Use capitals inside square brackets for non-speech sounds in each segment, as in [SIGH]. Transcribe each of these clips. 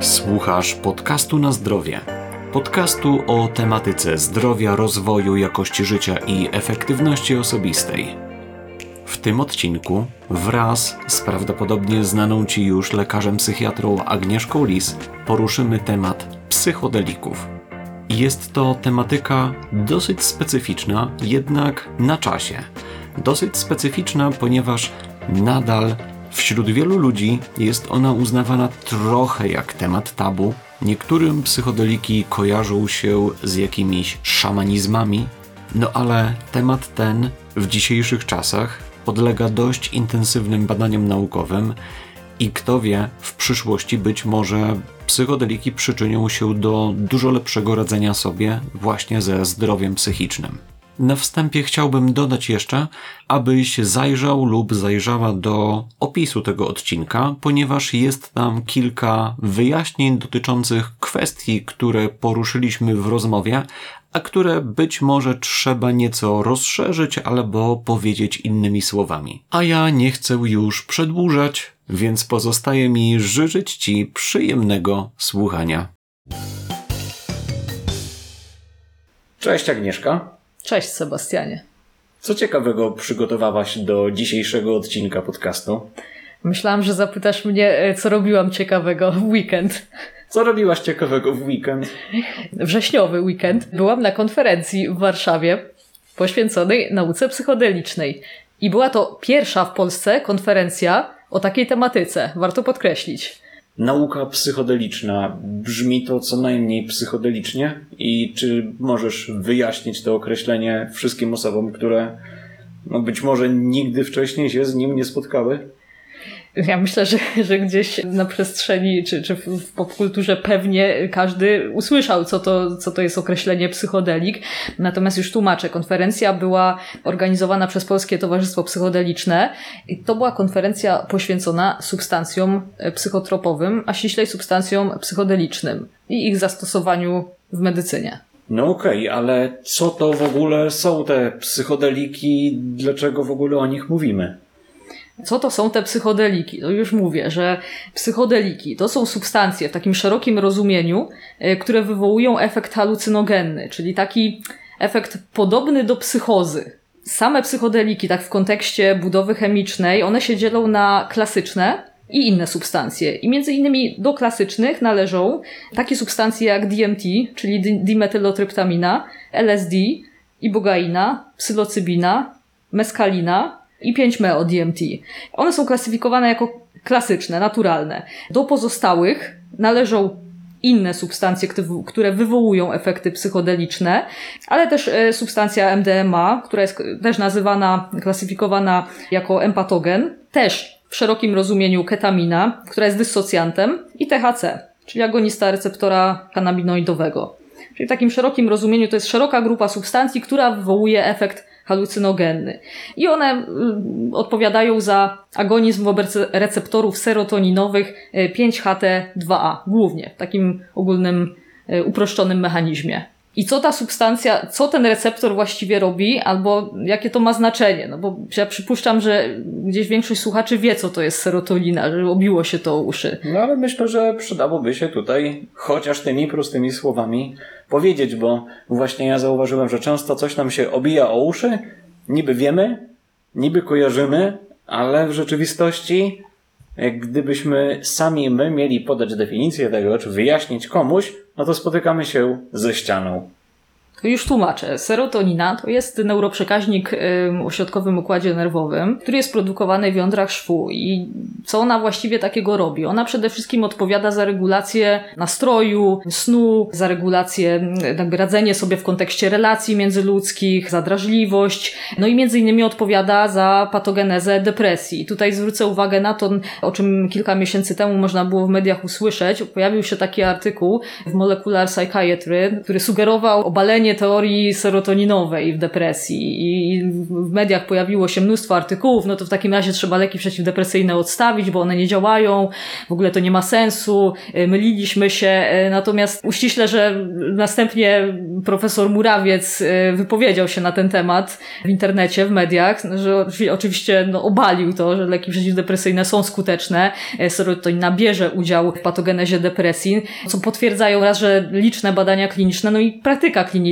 Słuchasz podcastu na zdrowie. Podcastu o tematyce zdrowia, rozwoju, jakości życia i efektywności osobistej. W tym odcinku wraz z prawdopodobnie znaną Ci już lekarzem psychiatrą Agnieszką Lis poruszymy temat psychodelików. Jest to tematyka dosyć specyficzna, jednak na czasie. Dosyć specyficzna, ponieważ nadal wśród wielu ludzi jest ona uznawana trochę jak temat tabu. Niektórym psychodeliki kojarzą się z jakimiś szamanizmami, no ale temat ten w dzisiejszych czasach podlega dość intensywnym badaniom naukowym i kto wie, w przyszłości być może psychodeliki przyczynią się do dużo lepszego radzenia sobie właśnie ze zdrowiem psychicznym. Na wstępie chciałbym dodać jeszcze, abyś zajrzał lub zajrzała do opisu tego odcinka, ponieważ jest tam kilka wyjaśnień dotyczących kwestii, które poruszyliśmy w rozmowie, a które być może trzeba nieco rozszerzyć albo powiedzieć innymi słowami. A ja nie chcę już przedłużać, więc pozostaje mi życzyć Ci przyjemnego słuchania. Cześć Agnieszka. Cześć Sebastianie. Co ciekawego przygotowałaś do dzisiejszego odcinka podcastu? Myślałam, że zapytasz mnie, e, co robiłam ciekawego w weekend. Co robiłaś ciekawego w weekend? Wrześniowy weekend. Byłam na konferencji w Warszawie poświęconej nauce psychodelicznej. I była to pierwsza w Polsce konferencja o takiej tematyce. Warto podkreślić. Nauka psychodeliczna. Brzmi to co najmniej psychodelicznie? I czy możesz wyjaśnić to określenie wszystkim osobom, które no być może nigdy wcześniej się z nim nie spotkały? Ja myślę, że, że gdzieś na przestrzeni czy, czy w popkulturze pewnie każdy usłyszał, co to, co to jest określenie psychodelik. Natomiast już tłumaczę. Konferencja była organizowana przez Polskie Towarzystwo Psychodeliczne. I to była konferencja poświęcona substancjom psychotropowym, a ściślej substancjom psychodelicznym i ich zastosowaniu w medycynie. No okej, okay, ale co to w ogóle są te psychodeliki? Dlaczego w ogóle o nich mówimy? Co to są te psychodeliki? No już mówię, że psychodeliki to są substancje w takim szerokim rozumieniu, e, które wywołują efekt halucynogenny, czyli taki efekt podobny do psychozy. Same psychodeliki, tak w kontekście budowy chemicznej, one się dzielą na klasyczne i inne substancje. I między innymi do klasycznych należą takie substancje jak DMT, czyli dimetylotryptamina, LSD, ibogaina, psylocybina, meskalina, i 5-meo DMT. One są klasyfikowane jako klasyczne, naturalne. Do pozostałych należą inne substancje, które wywołują efekty psychodeliczne, ale też e, substancja MDMA, która jest też nazywana, klasyfikowana jako empatogen, też w szerokim rozumieniu ketamina, która jest dysocjantem i THC, czyli agonista receptora kanabinoidowego. Czyli w takim szerokim rozumieniu to jest szeroka grupa substancji, która wywołuje efekt halucynogenny. I one y, odpowiadają za agonizm wobec receptorów serotoninowych 5-HT2A, y, głównie w takim ogólnym, y, uproszczonym mechanizmie. I co ta substancja, co ten receptor właściwie robi, albo jakie to ma znaczenie? No bo ja przypuszczam, że gdzieś większość słuchaczy wie, co to jest serotonina, że obiło się to uszy. No ale myślę, że przydałoby się tutaj chociaż tymi prostymi słowami powiedzieć, bo właśnie ja zauważyłem, że często coś nam się obija o uszy, niby wiemy, niby kojarzymy, ale w rzeczywistości gdybyśmy sami my mieli podać definicję tego, czy wyjaśnić komuś, no to spotykamy się ze ścianą. Już tłumaczę. Serotonina to jest neuroprzekaźnik w ośrodkowym układzie nerwowym, który jest produkowany w jądrach szwu. I co ona właściwie takiego robi? Ona przede wszystkim odpowiada za regulację nastroju, snu, za regulację, jakby radzenie sobie w kontekście relacji międzyludzkich, za drażliwość, no i między innymi odpowiada za patogenezę depresji. Tutaj zwrócę uwagę na to, o czym kilka miesięcy temu można było w mediach usłyszeć. Pojawił się taki artykuł w Molecular Psychiatry, który sugerował obalenie teorii serotoninowej w depresji i w mediach pojawiło się mnóstwo artykułów, no to w takim razie trzeba leki przeciwdepresyjne odstawić, bo one nie działają, w ogóle to nie ma sensu, y, myliliśmy się, y, natomiast uściśle, że następnie profesor Murawiec y, wypowiedział się na ten temat w internecie, w mediach, że oczywiście no, obalił to, że leki przeciwdepresyjne są skuteczne, serotonina bierze udział w patogenezie depresji, co potwierdzają raz, że liczne badania kliniczne, no i praktyka kliniczna.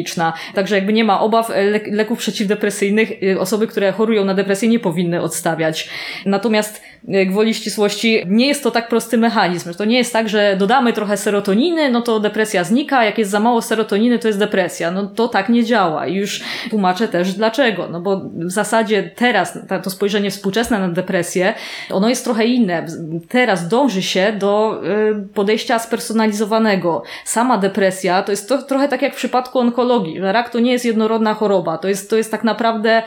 Także jakby nie ma obaw, le leków przeciwdepresyjnych osoby, które chorują na depresję nie powinny odstawiać. Natomiast gwoli ścisłości nie jest to tak prosty mechanizm. To nie jest tak, że dodamy trochę serotoniny, no to depresja znika, jak jest za mało serotoniny, to jest depresja. No to tak nie działa i już tłumaczę też dlaczego. No bo w zasadzie teraz to spojrzenie współczesne na depresję, ono jest trochę inne. Teraz dąży się do y, podejścia spersonalizowanego. Sama depresja to jest to, trochę tak jak w przypadku onkologii, rak to nie jest jednorodna choroba. To jest, to jest tak naprawdę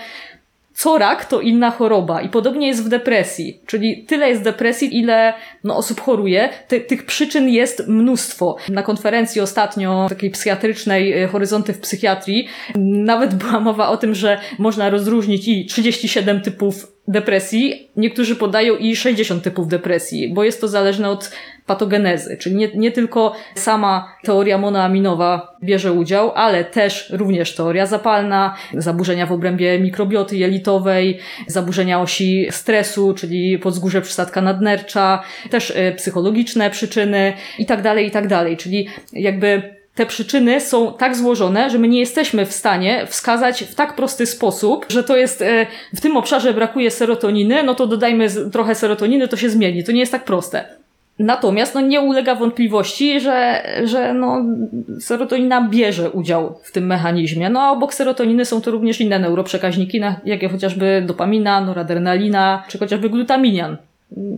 co rak to inna choroba. I podobnie jest w depresji, czyli tyle jest depresji, ile no, osób choruje, Ty, tych przyczyn jest mnóstwo. Na konferencji ostatnio takiej psychiatrycznej e, Horyzonty w psychiatrii nawet była mowa o tym, że można rozróżnić i 37 typów depresji, niektórzy podają i 60 typów depresji, bo jest to zależne od patogenezy, czyli nie, nie tylko sama teoria monoaminowa bierze udział, ale też również teoria zapalna, zaburzenia w obrębie mikrobioty jelitowej, zaburzenia osi stresu, czyli podzgórze przysadka nadnercza, też y, psychologiczne przyczyny i tak dalej, i tak dalej, czyli jakby te przyczyny są tak złożone, że my nie jesteśmy w stanie wskazać w tak prosty sposób, że to jest e, w tym obszarze brakuje serotoniny, no to dodajmy trochę serotoniny, to się zmieni. To nie jest tak proste. Natomiast no, nie ulega wątpliwości, że, że no, serotonina bierze udział w tym mechanizmie. No a obok serotoniny są to również inne neuroprzekaźniki, jakie chociażby dopamina, noradrenalina, czy chociażby glutaminian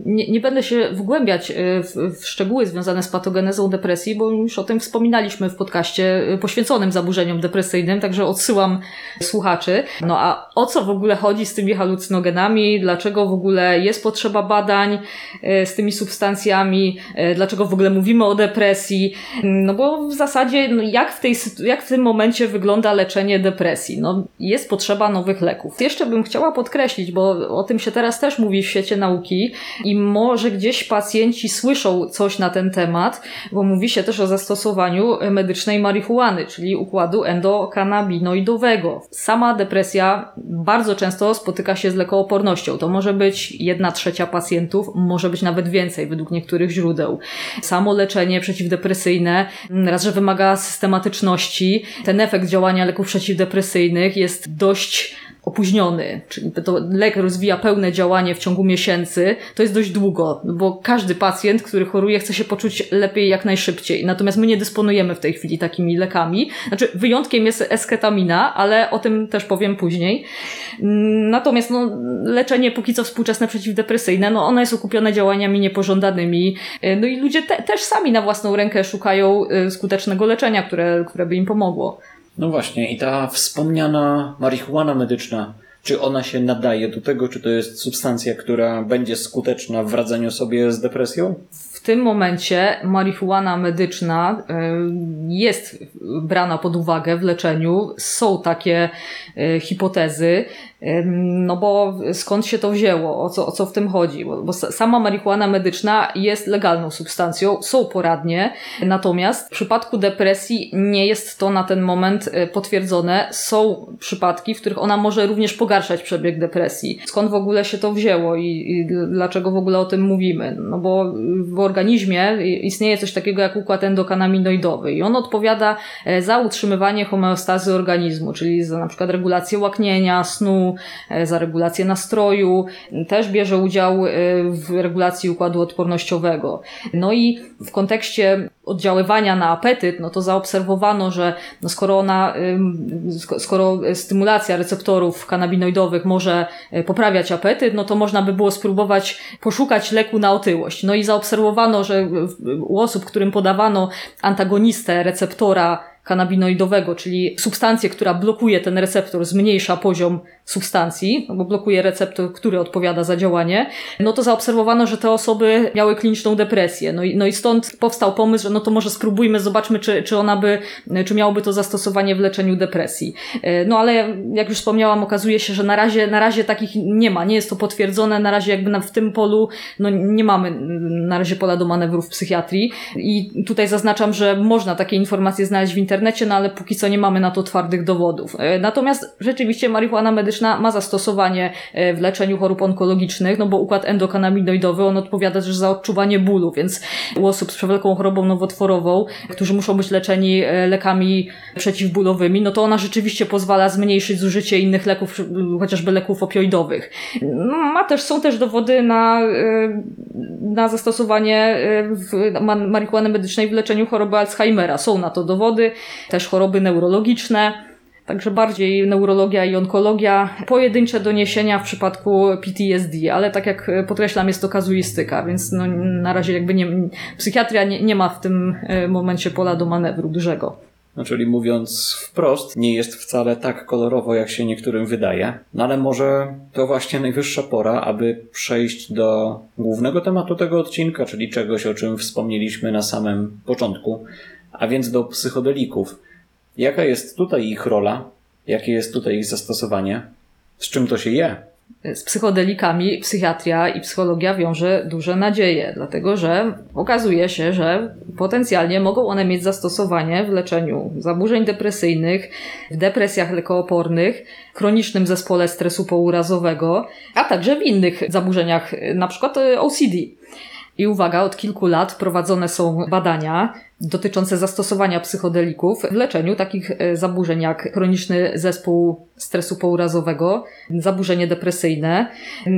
nie, nie będę się wgłębiać e, w, w, szczegóły związane z patogenezą depresji, bo już o tym wspominaliśmy w podcaście e, poświęconym zaburzeniom depresyjnym, także odsyłam słuchaczy. No a o co w ogóle chodzi z tymi halucynogenami? Dlaczego w ogóle jest potrzeba badań e, z tymi substancjami? Dlaczego w ogóle mówimy o depresji? No bo w zasadzie no jak, w tej, jak w tym momencie wygląda leczenie depresji? No jest potrzeba nowych leków. Jeszcze bym chciała podkreślić, bo o tym się teraz też mówi w świecie nauki, i może gdzieś pacjenci słyszą coś na ten temat, bo mówi się też o zastosowaniu medycznej marihuany, czyli układu endokanabinoidowego. Sama depresja bardzo często spotyka się z lekoopornością. To może być jedna trzecia pacjentów, może być nawet więcej według niektórych źródeł. Samo leczenie przeciwdepresyjne raz, że wymaga systematyczności. Ten efekt działania leków przeciwdepresyjnych jest dość opóźniony, czyli to lek rozwija pełne działanie w ciągu miesięcy, to jest dość długo, bo każdy pacjent, który choruje, chce się poczuć lepiej jak najszybciej. Natomiast my nie dysponujemy w tej chwili takimi lekami. Znaczy, wyjątkiem jest esketamina, ale o tym też powiem później. Natomiast no, leczenie póki co współczesne przeciwdepresyjne, no ono jest okupione działaniami niepożądanymi. No i ludzie te, też sami na własną rękę szukają y, skutecznego leczenia, które, które by im pomogło. No właśnie, i ta wspomniana marihuana medyczna, czy ona się nadaje do tego, czy to jest substancja, która będzie skuteczna w radzeniu sobie z depresją? W tym momencie marihuana medyczna y, jest brana pod uwagę w leczeniu. Są takie y, hipotezy. No bo skąd się to wzięło? O co, o co w tym chodzi? Bo, bo sama marihuana medyczna jest legalną substancją, są poradnie, natomiast w przypadku depresji nie jest to na ten moment e, potwierdzone. Są przypadki, w których ona może również pogarszać przebieg depresji. Skąd w ogóle się to wzięło i, i dlaczego w ogóle o tym mówimy? No bo w organizmie istnieje coś takiego jak układ endokanaminoidowy i on odpowiada e, za utrzymywanie homeostazy organizmu, czyli za na przykład regulację łaknienia, snu, za regulację nastroju, też bierze udział e, w regulacji układu odpornościowego. No i w kontekście oddziaływania na apetyt, no to zaobserwowano, że no skoro ona, skoro stymulacja receptorów kanabinoidowych może e, poprawiać apetyt, no to można by było spróbować poszukać leku na otyłość. No i zaobserwowano, że u osób, którym podawano antagonistę receptora kanabinoidowego, czyli substancję, która blokuje ten receptor, zmniejsza poziom substancji, bo blokuje receptor, który odpowiada za działanie, no to zaobserwowano, że te osoby miały kliniczną depresję. No i, no i stąd powstał pomysł, że no to może spróbujmy, zobaczmy, czy, czy ona by, czy miałoby to zastosowanie w leczeniu depresji. No ale jak już wspomniałam, okazuje się, że na razie, na razie takich nie ma, nie jest to potwierdzone, na razie jakby w tym polu, no nie mamy na razie pola do manewrów w psychiatrii i tutaj zaznaczam, że można takie informacje znaleźć w internecie, no ale póki co nie mamy na to twardych dowodów. Natomiast rzeczywiście marihuana medyczna ma zastosowanie e, w leczeniu chorób onkologicznych, no bo układ endokanabinoidowy, on odpowiada też za odczuwanie bólu, więc u osób z przewlekłą chorobą nowotworową, którzy muszą być leczeni e, lekami przeciwbólowymi, no to ona rzeczywiście pozwala zmniejszyć zużycie innych leków, chociażby leków opioidowych. Ma też, są też dowody na, e, na zastosowanie marihuany medycznej w leczeniu choroby Alzheimera. Są na to dowody, też choroby neurologiczne. Także bardziej neurologia i onkologia, pojedyncze doniesienia w przypadku PTSD, ale tak jak podkreślam, jest to kazuistyka, więc no, na razie jakby nie, psychiatria nie, nie ma w tym e, momencie pola do manewru dużego. No, czyli mówiąc wprost, nie jest wcale tak kolorowo, jak się niektórym wydaje. No ale może to właśnie najwyższa pora, aby przejść do głównego tematu tego odcinka, czyli czegoś, o czym wspomnieliśmy na samym początku, a więc do psychodelików. Jaka jest tutaj ich rola? Jakie jest tutaj ich zastosowanie? Z czym to się je? Z psychodelikami psychiatria i psychologia wiąże duże nadzieje, dlatego że okazuje się, że potencjalnie mogą one mieć zastosowanie w leczeniu zaburzeń depresyjnych, w depresjach lekoopornych, chronicznym zespole stresu pourazowego, a także w innych zaburzeniach, na przykład OCD. I uwaga, od kilku lat prowadzone są badania dotyczące zastosowania psychodelików w leczeniu takich e, zaburzeń jak chroniczny zespół stresu pourazowego, zaburzenie depresyjne.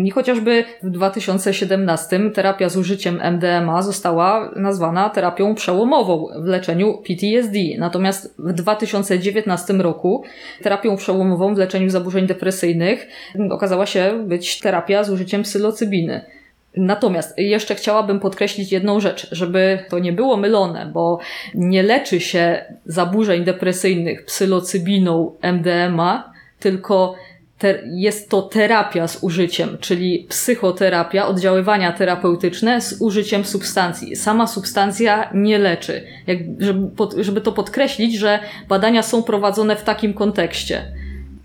I chociażby w 2017 terapia z użyciem MDMA została nazwana terapią przełomową w leczeniu PTSD. Natomiast w 2019 roku terapią przełomową w leczeniu zaburzeń depresyjnych okazała się być terapia z użyciem psylocybiny. Natomiast jeszcze chciałabym podkreślić jedną rzecz, żeby to nie było mylone, bo nie leczy się zaburzeń depresyjnych psylocybiną MDMA, tylko te, jest to terapia z użyciem, czyli psychoterapia, oddziaływania terapeutyczne z użyciem substancji. Sama substancja nie leczy. Jak, żeby, żeby to podkreślić, że badania są prowadzone w takim kontekście.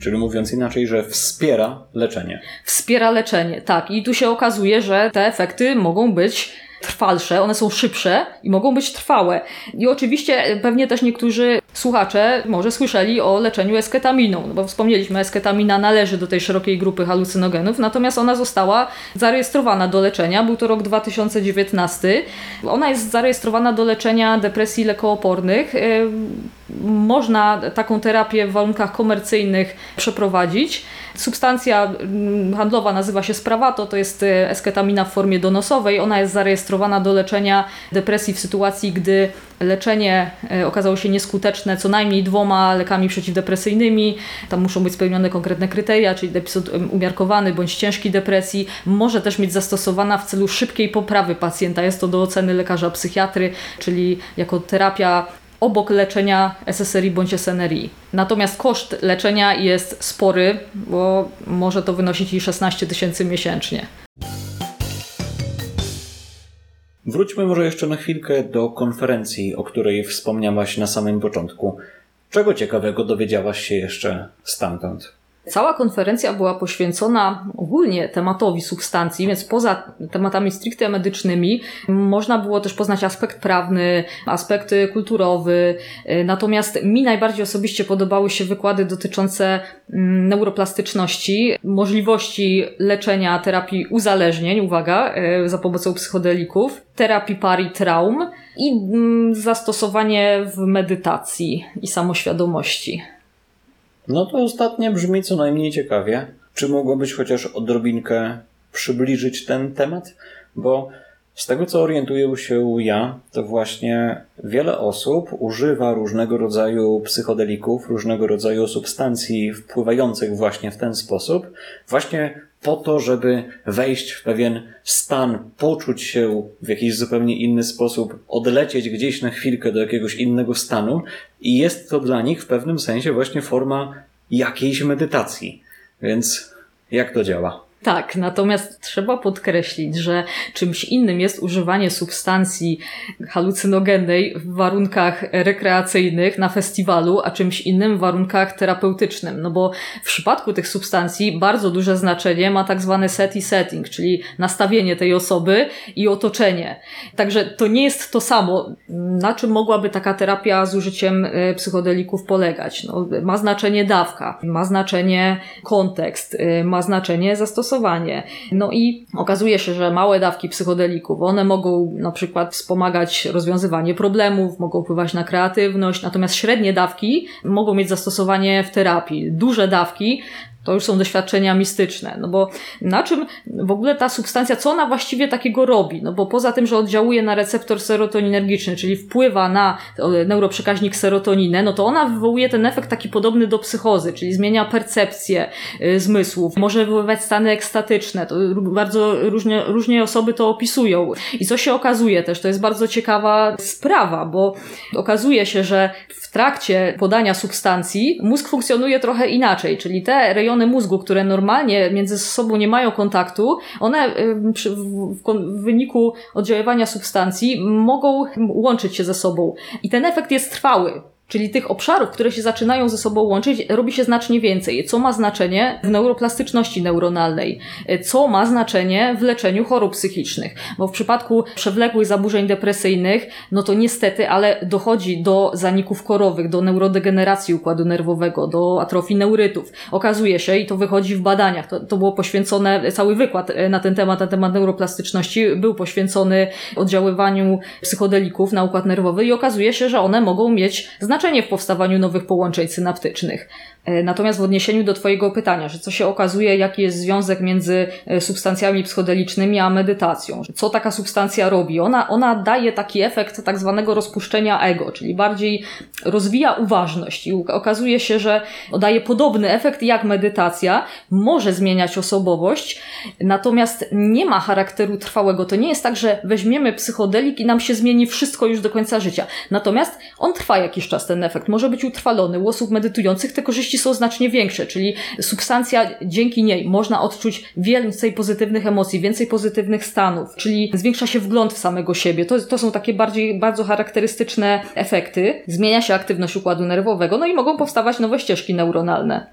Czyli mówiąc inaczej, że wspiera leczenie. Wspiera leczenie, tak. I tu się okazuje, że te efekty mogą być trwalsze, one są szybsze i mogą być trwałe. I oczywiście pewnie też niektórzy słuchacze może słyszeli o leczeniu esketaminą, no bo wspomnieliśmy, esketamina należy do tej szerokiej grupy halucynogenów, natomiast ona została zarejestrowana do leczenia, był to rok 2019. Ona jest zarejestrowana do leczenia depresji lekoopornych. Można taką terapię w warunkach komercyjnych przeprowadzić. Substancja mm, handlowa nazywa się Spravato, to jest e, esketamina w formie donosowej. Ona jest zarejestrowana do leczenia depresji w sytuacji, gdy leczenie e, okazało się nieskuteczne co najmniej dwoma lekami przeciwdepresyjnymi. Tam muszą być spełnione konkretne kryteria, czyli epizod umiarkowany bądź ciężki depresji. Może też mieć zastosowana w celu szybkiej poprawy pacjenta. Jest to do oceny lekarza psychiatry, czyli jako terapia obok leczenia SSRI bądź SNRI. Natomiast koszt leczenia jest spory, bo może to wynosić i 16 tysięcy miesięcznie. Wróćmy może jeszcze na chwilkę do konferencji, o której wspomniałaś na samym początku. Czego ciekawego dowiedziałaś się jeszcze stamtąd? Cała konferencja była poświęcona ogólnie tematowi substancji, więc poza tematami stricte medycznymi można było też poznać aspekt prawny, aspekt kulturowy. Natomiast mi najbardziej osobiście podobały się wykłady dotyczące mm, neuroplastyczności, możliwości leczenia terapii uzależnień, uwaga, e, za pomocą psychodelików, terapii pari traum i mm, zastosowanie w medytacji i samoświadomości. No to ostatnie brzmi co najmniej ciekawie. Czy mogłabyś chociaż odrobinkę przybliżyć ten temat? Bo z tego co orientuję się ja, to właśnie wiele osób używa różnego rodzaju psychodelików, różnego rodzaju substancji wpływających właśnie w ten sposób, właśnie po to, żeby wejść w pewien stan, poczuć się w jakiś zupełnie inny sposób, odlecieć gdzieś na chwilkę do jakiegoś innego stanu i jest to dla nich w pewnym sensie właśnie forma jakiejś medytacji. Więc jak to działa? Tak, natomiast trzeba podkreślić, że czymś innym jest używanie substancji halucynogennej w warunkach rekreacyjnych na festiwalu, a czymś innym w warunkach terapeutycznych. No bo w przypadku tych substancji bardzo duże znaczenie ma tak zwany set i setting, czyli nastawienie tej osoby i otoczenie. Także to nie jest to samo, na czym mogłaby taka terapia z użyciem e, psychodelików polegać. No, ma znaczenie dawka, ma znaczenie kontekst, e, ma znaczenie zastosowanie No i okazuje się, że małe dawki psychodelików, one mogą na przykład wspomagać rozwiązywanie problemów, mogą wpływać na kreatywność, natomiast średnie dawki mogą mieć zastosowanie w terapii. Duże dawki to już są doświadczenia mistyczne. No bo na czym w ogóle ta substancja, co ona właściwie takiego robi? No bo poza tym, że oddziałuje na receptor serotoninergiczny, czyli wpływa na neuroprzekaźnik serotoninę, no to ona wywołuje ten efekt taki podobny do psychozy, czyli zmienia percepcję y, zmysłów, może wywoływać stany ekstatyczne. To bardzo różnie, różnie osoby to opisują. I co się okazuje też, to jest bardzo ciekawa sprawa, bo okazuje się, że w trakcie podania substancji mózg funkcjonuje trochę inaczej, czyli te rejony rejony mózgu, które normalnie między sobą nie mają kontaktu, one w wyniku oddziaływania substancji mogą łączyć się ze sobą. I ten efekt jest trwały. Czyli tych obszarów, które się zaczynają ze sobą łączyć, robi się znacznie więcej. Co ma znaczenie w neuroplastyczności neuronalnej? Co ma znaczenie w leczeniu chorób psychicznych? Bo w przypadku przewlekłych zaburzeń depresyjnych, no to niestety, ale dochodzi do zaników korowych, do neurodegeneracji układu nerwowego, do atrofii neurytów. Okazuje się, i to wychodzi w badaniach, to, to było poświęcone, cały wykład na ten temat, na temat neuroplastyczności był poświęcony oddziaływaniu psychodelików na układ nerwowy i okazuje się, że one mogą mieć znaczenie znaczenie w powstawaniu nowych połączeń synaptycznych. E, natomiast w odniesieniu do Twojego pytania, że co się okazuje, jaki jest związek między e, substancjami psychodelicznymi a medytacją, co taka substancja robi? Ona, ona daje taki efekt tak zwanego rozpuszczenia ego, czyli bardziej rozwija uważność i okazuje się, że daje podobny efekt jak medytacja, może zmieniać osobowość, natomiast nie ma charakteru trwałego. To nie jest tak, że weźmiemy psychodelik i nam się zmieni wszystko już do końca życia. Natomiast on trwa jakiś czas, ten efekt. Może być utrwalony. U osób medytujących te korzyści są znacznie większe, czyli substancja dzięki niej można odczuć więcej pozytywnych emocji, więcej pozytywnych stanów, czyli zwiększa się wgląd w samego siebie. To, to są takie bardziej, bardzo charakterystyczne efekty. Zmienia się aktywność układu nerwowego, no i mogą powstawać nowe ścieżki neuronalne.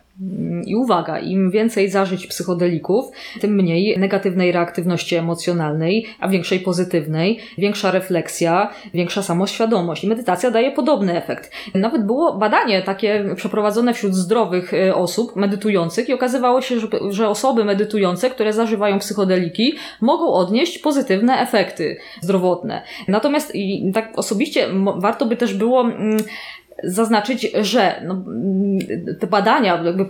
I uwaga, im więcej zażyć psychodelików, tym mniej negatywnej reaktywności emocjonalnej, a większej pozytywnej, większa refleksja, większa samoświadomość. I medytacja daje podobny efekt. Nawet było badanie takie przeprowadzone wśród zdrowych y, osób medytujących i okazywało się, że, że osoby medytujące, które zażywają psychodeliki, mogą odnieść pozytywne efekty zdrowotne. Natomiast i tak osobiście warto by też było mm, zaznaczyć, że no, te badania, jakby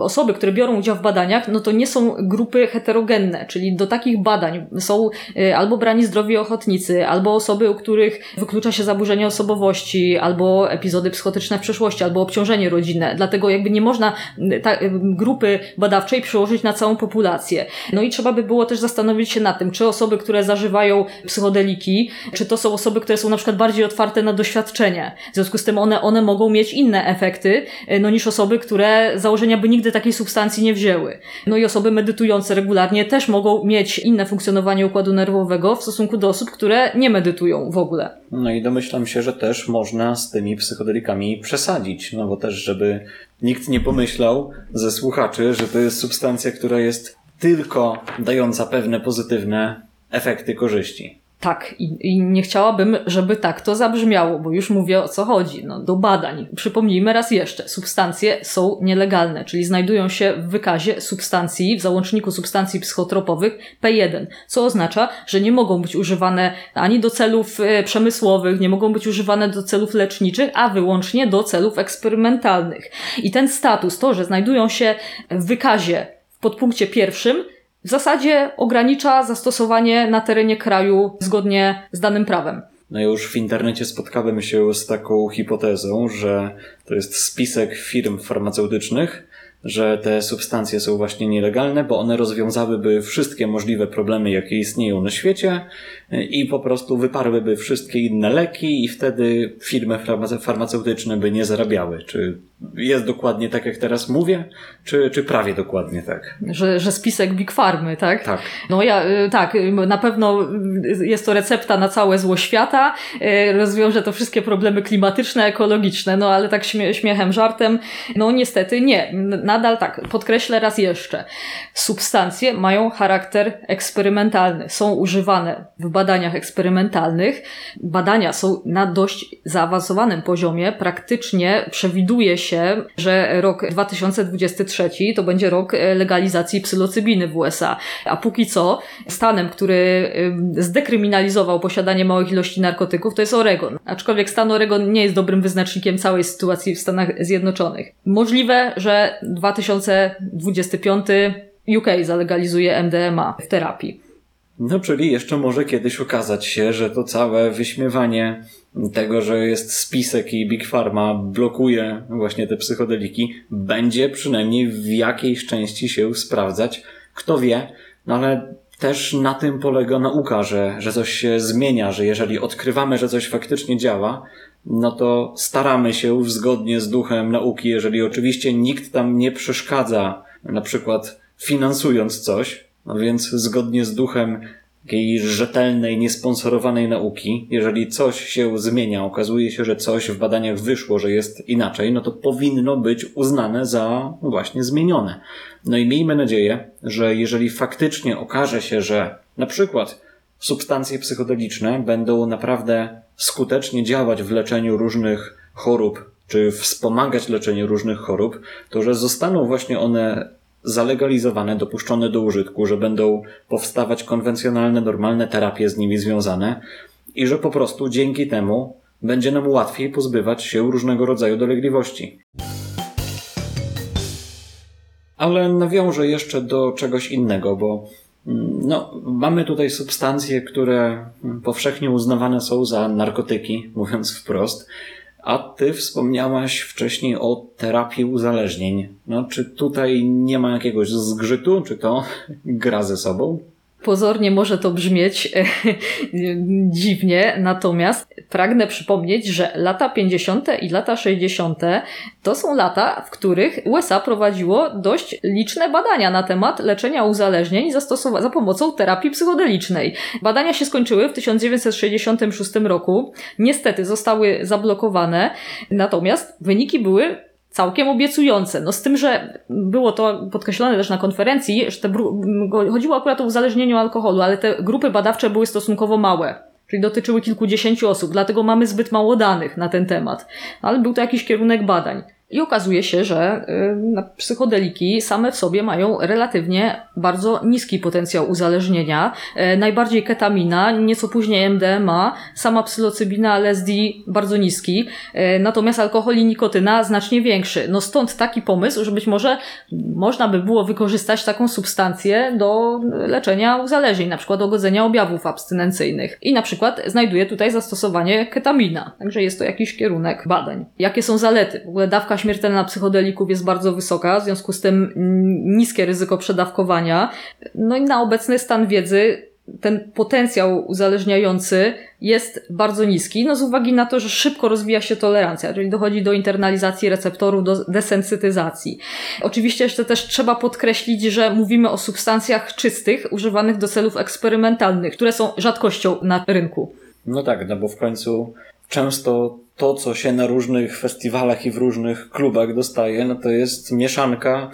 osoby, które biorą udział w badaniach, no to nie są grupy heterogenne, czyli do takich badań są y, albo brani zdrowi ochotnicy, albo osoby, u których wyklucza się zaburzenie osobowości, albo epizody psychotyczne w przeszłości, albo obciążenie rodzinne. Dlatego jakby nie można y, ta, y, grupy badawczej przełożyć na całą populację. No i trzeba by było też zastanowić się nad tym, czy osoby, które zażywają psychodeliki, czy to są osoby, które są na przykład bardziej otwarte na doświadczenie. W związku z tym one, one mogą mieć inne efekty, e, no niż osoby, które założenia by nigdy takiej substancji nie wzięły. No i osoby medytujące regularnie też mogą mieć inne funkcjonowanie układu nerwowego w stosunku do osób, które nie medytują w ogóle. No i domyślam się, że też można z tymi psychodelikami przesadzić, no bo też, żeby nikt nie pomyślał ze słuchaczy, że to jest substancja, która jest tylko dająca pewne pozytywne efekty korzyści. Tak, i, i, nie chciałabym, żeby tak to zabrzmiało, bo już mówię o co chodzi. No, do badań. Przypomnijmy raz jeszcze, substancje są nielegalne, czyli znajdują się w wykazie substancji, w załączniku substancji psychotropowych P1, co oznacza, że nie mogą być używane ani do celów e, przemysłowych, nie mogą być używane do celów leczniczych, a wyłącznie do celów eksperymentalnych. I ten status, to, że znajdują się w wykazie w podpunkcie pierwszym, w zasadzie ogranicza zastosowanie na terenie kraju zgodnie z danym prawem. No już w internecie spotkałem się z taką hipotezą, że to jest spisek firm farmaceutycznych, że te substancje są właśnie nielegalne, bo one rozwiązałyby wszystkie możliwe problemy, jakie istnieją na świecie i po prostu wyparłyby wszystkie inne leki i wtedy firmy farmaceutyczne by nie zarabiały. Czy jest dokładnie tak, jak teraz mówię, czy, czy prawie dokładnie tak? Że, że spisek Big Farmy, tak? Tak. No ja, y, tak, y, na pewno y, jest to recepta na całe zło świata, rozwiąże to wszystkie problemy klimatyczne, ekologiczne, no ale tak śmie śmiechem, żartem, no niestety nie. Nadal tak, podkreślę raz jeszcze. Substancje mają charakter eksperymentalny, są używane w badaniach eksperymentalnych. Badania są na dość zaawansowanym poziomie. Praktycznie przewiduje się, że rok 2023 to będzie rok e, legalizacji psylocybiny w USA. A póki co stanem, który ym, zdekryminalizował posiadanie małych ilości narkotyków, to jest Oregon. Aczkolwiek stan Oregon nie jest dobrym wyznacznikiem całej sytuacji w Stanach Zjednoczonych. Możliwe, że 2025 UK zalegalizuje MDMA w terapii. No, czyli jeszcze może kiedyś okazać się, że to całe wyśmiewanie tego, że jest spisek i Big Pharma blokuje właśnie te psychodeliki, będzie przynajmniej w jakiejś części się sprawdzać. Kto wie, no ale też na tym polega nauka, że, że coś się zmienia, że jeżeli odkrywamy, że coś faktycznie działa, no to staramy się zgodnie z duchem nauki, jeżeli oczywiście nikt tam nie przeszkadza, na przykład finansując coś, no więc zgodnie z duchem takiej rzetelnej, niesponsorowanej nauki, jeżeli coś się zmienia, okazuje się, że coś w badaniach wyszło, że jest inaczej, no to powinno być uznane za właśnie zmienione. No i miejmy nadzieję, że jeżeli faktycznie okaże się, że na przykład substancje psychodeliczne będą naprawdę skutecznie działać w leczeniu różnych chorób, czy wspomagać leczenie różnych chorób, to że zostaną właśnie one zalegalizowane, dopuszczone do użytku, że będą powstawać konwencjonalne, normalne terapie z nimi związane i że po prostu dzięki temu będzie nam łatwiej pozbywać się różnego rodzaju dolegliwości. Ale nawiążę jeszcze do czegoś innego, bo mm, no, mamy tutaj substancje, które mm, powszechnie uznawane są za narkotyki, mówiąc wprost. A ty wspomniałaś wcześniej o terapii uzależnień. No, czy tutaj nie ma jakiegoś zgrzytu? Czy to [LAUGHS] gra ze sobą? Pozornie może to brzmieć [LAUGHS] dziwnie, natomiast pragnę przypomnieć, że lata 50. i lata 60. to są lata, w których USA prowadziło dość liczne badania na temat leczenia uzależnień za pomocą terapii psychodelicznej. Badania się skończyły w 1966 roku. Niestety zostały zablokowane, natomiast wyniki były całkiem obiecujące. No z tym, że było to podkreślone też na konferencji, że te chodziło akurat o uzależnienie alkoholu, ale te grupy badawcze były stosunkowo małe. Czyli dotyczyły kilkudziesięciu osób, dlatego mamy zbyt mało danych na ten temat. Ale był to jakiś kierunek badań. I okazuje się, że y, psychodeliki same w sobie mają relatywnie bardzo niski potencjał uzależnienia. Y, najbardziej ketamina, nieco później MDMA, sama psylocybina, LSD bardzo niski, y, natomiast alkohol i nikotyna znacznie większy. No stąd taki pomysł, że być może można by było wykorzystać taką substancję do leczenia uzależnień, na przykład dogodzenia objawów abstynencyjnych. I na przykład znajduje tutaj zastosowanie ketamina. Także jest to jakiś kierunek badań. Jakie są zalety? W ogóle dawka śmiertelna psychodelików jest bardzo wysoka, w związku z tym niskie ryzyko przedawkowania. No i na obecny stan wiedzy ten potencjał uzależniający jest bardzo niski, no z uwagi na to, że szybko rozwija się tolerancja, czyli dochodzi do internalizacji receptorów, do desensytyzacji. Oczywiście jeszcze też trzeba podkreślić, że mówimy o substancjach czystych, używanych do celów eksperymentalnych, które są rzadkością na rynku. No tak, no bo w końcu często to, co się na różnych festiwalach i w różnych klubach dostaje, no to jest mieszanka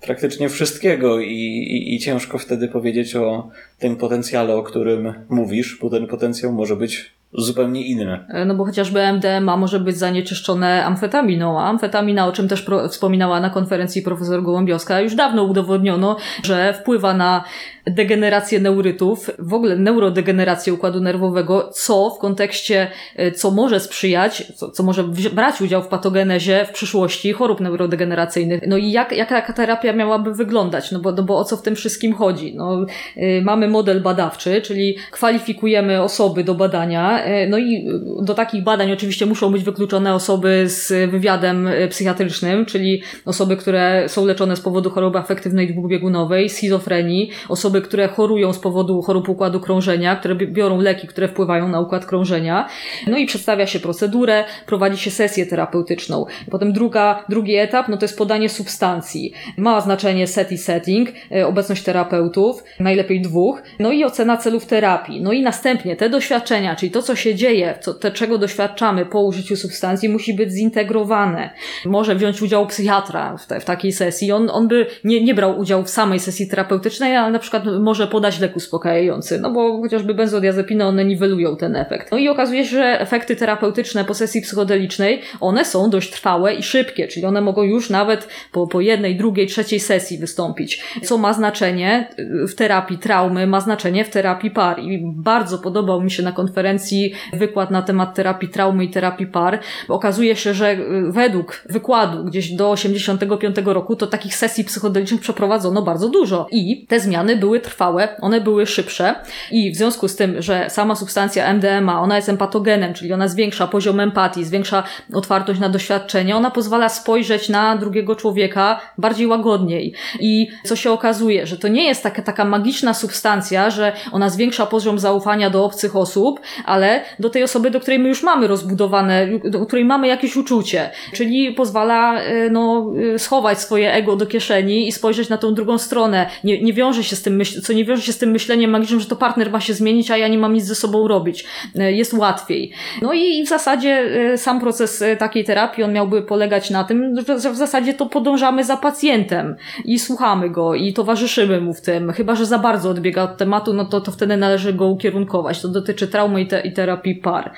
praktycznie wszystkiego i, i, i ciężko wtedy powiedzieć o tym potencjale, o którym mówisz, bo ten potencjał może być zupełnie inny. No bo chociażby MDMA może być zanieczyszczone amfetaminą, a amfetamina, o czym też pro, wspominała na konferencji profesor Gołębiowska, już dawno udowodniono, że wpływa na degenerację neurytów, w ogóle neurodegenerację układu nerwowego, co w kontekście, co może sprzyjać, co, co może brać udział w patogenezie w przyszłości chorób neurodegeneracyjnych. No i jak, jaka taka terapia miałaby wyglądać? No bo, no bo o co w tym wszystkim chodzi? No, yy, mamy model badawczy, czyli kwalifikujemy osoby do badania E, no i do takich badań oczywiście muszą być wykluczone osoby z wywiadem e, psychiatrycznym, czyli osoby, które są leczone z powodu choroby afektywnej dwubiegunowej, schizofrenii, osoby, które chorują z powodu chorób układu krążenia, które biorą leki, które wpływają na układ krążenia. No i przedstawia się procedurę, prowadzi się sesję terapeutyczną. Potem druga, drugi etap, no to jest podanie substancji. Ma znaczenie set i setting, e, obecność terapeutów, najlepiej dwóch, no i ocena celów terapii. No i następnie te doświadczenia, czyli to, co się dzieje, co, te, czego doświadczamy po użyciu substancji, musi być zintegrowane. Może wziąć udział psychiatra w, te, w takiej sesji. On, on by nie, nie brał udziału w samej sesji terapeutycznej, ale na przykład może podać lek uspokajający, no bo chociażby benzodiazepiny, one niwelują ten efekt. No i okazuje się, że efekty terapeutyczne po sesji psychodelicznej, one są dość trwałe i szybkie, czyli one mogą już nawet po, po jednej, drugiej, trzeciej sesji wystąpić, co ma znaczenie w terapii traumy, ma znaczenie w terapii par. I bardzo podobał mi się na konferencji wykład na temat terapii traumy i terapii par. Okazuje się, że według wykładu gdzieś do 85 roku to takich sesji psychodelicznych przeprowadzono bardzo dużo i te zmiany były trwałe, one były szybsze i w związku z tym, że sama substancja MDMA, ona jest empatogenem, czyli ona zwiększa poziom empatii, zwiększa otwartość na doświadczenie, ona pozwala spojrzeć na drugiego człowieka bardziej łagodniej. I co się okazuje, że to nie jest taka, taka magiczna substancja, że ona zwiększa poziom zaufania do obcych osób, ale do tej osoby, do której my już mamy rozbudowane, do której mamy jakieś uczucie. Czyli pozwala e, no, e, schować swoje ego do kieszeni i spojrzeć na tą drugą stronę. Nie, nie wiąże się z tym myśl, co nie wiąże się z tym myśleniem magicznym, że to partner ma się zmienić, a ja nie mam nic ze sobą robić. E, jest łatwiej. No i w zasadzie sam proces takiej terapii, on miałby polegać na tym, że w zasadzie to podążamy za pacjentem i słuchamy go i towarzyszymy mu w tym. Chyba, że za bardzo odbiega od tematu, no to, to wtedy należy go ukierunkować. To dotyczy traumy i, te, i terapii par.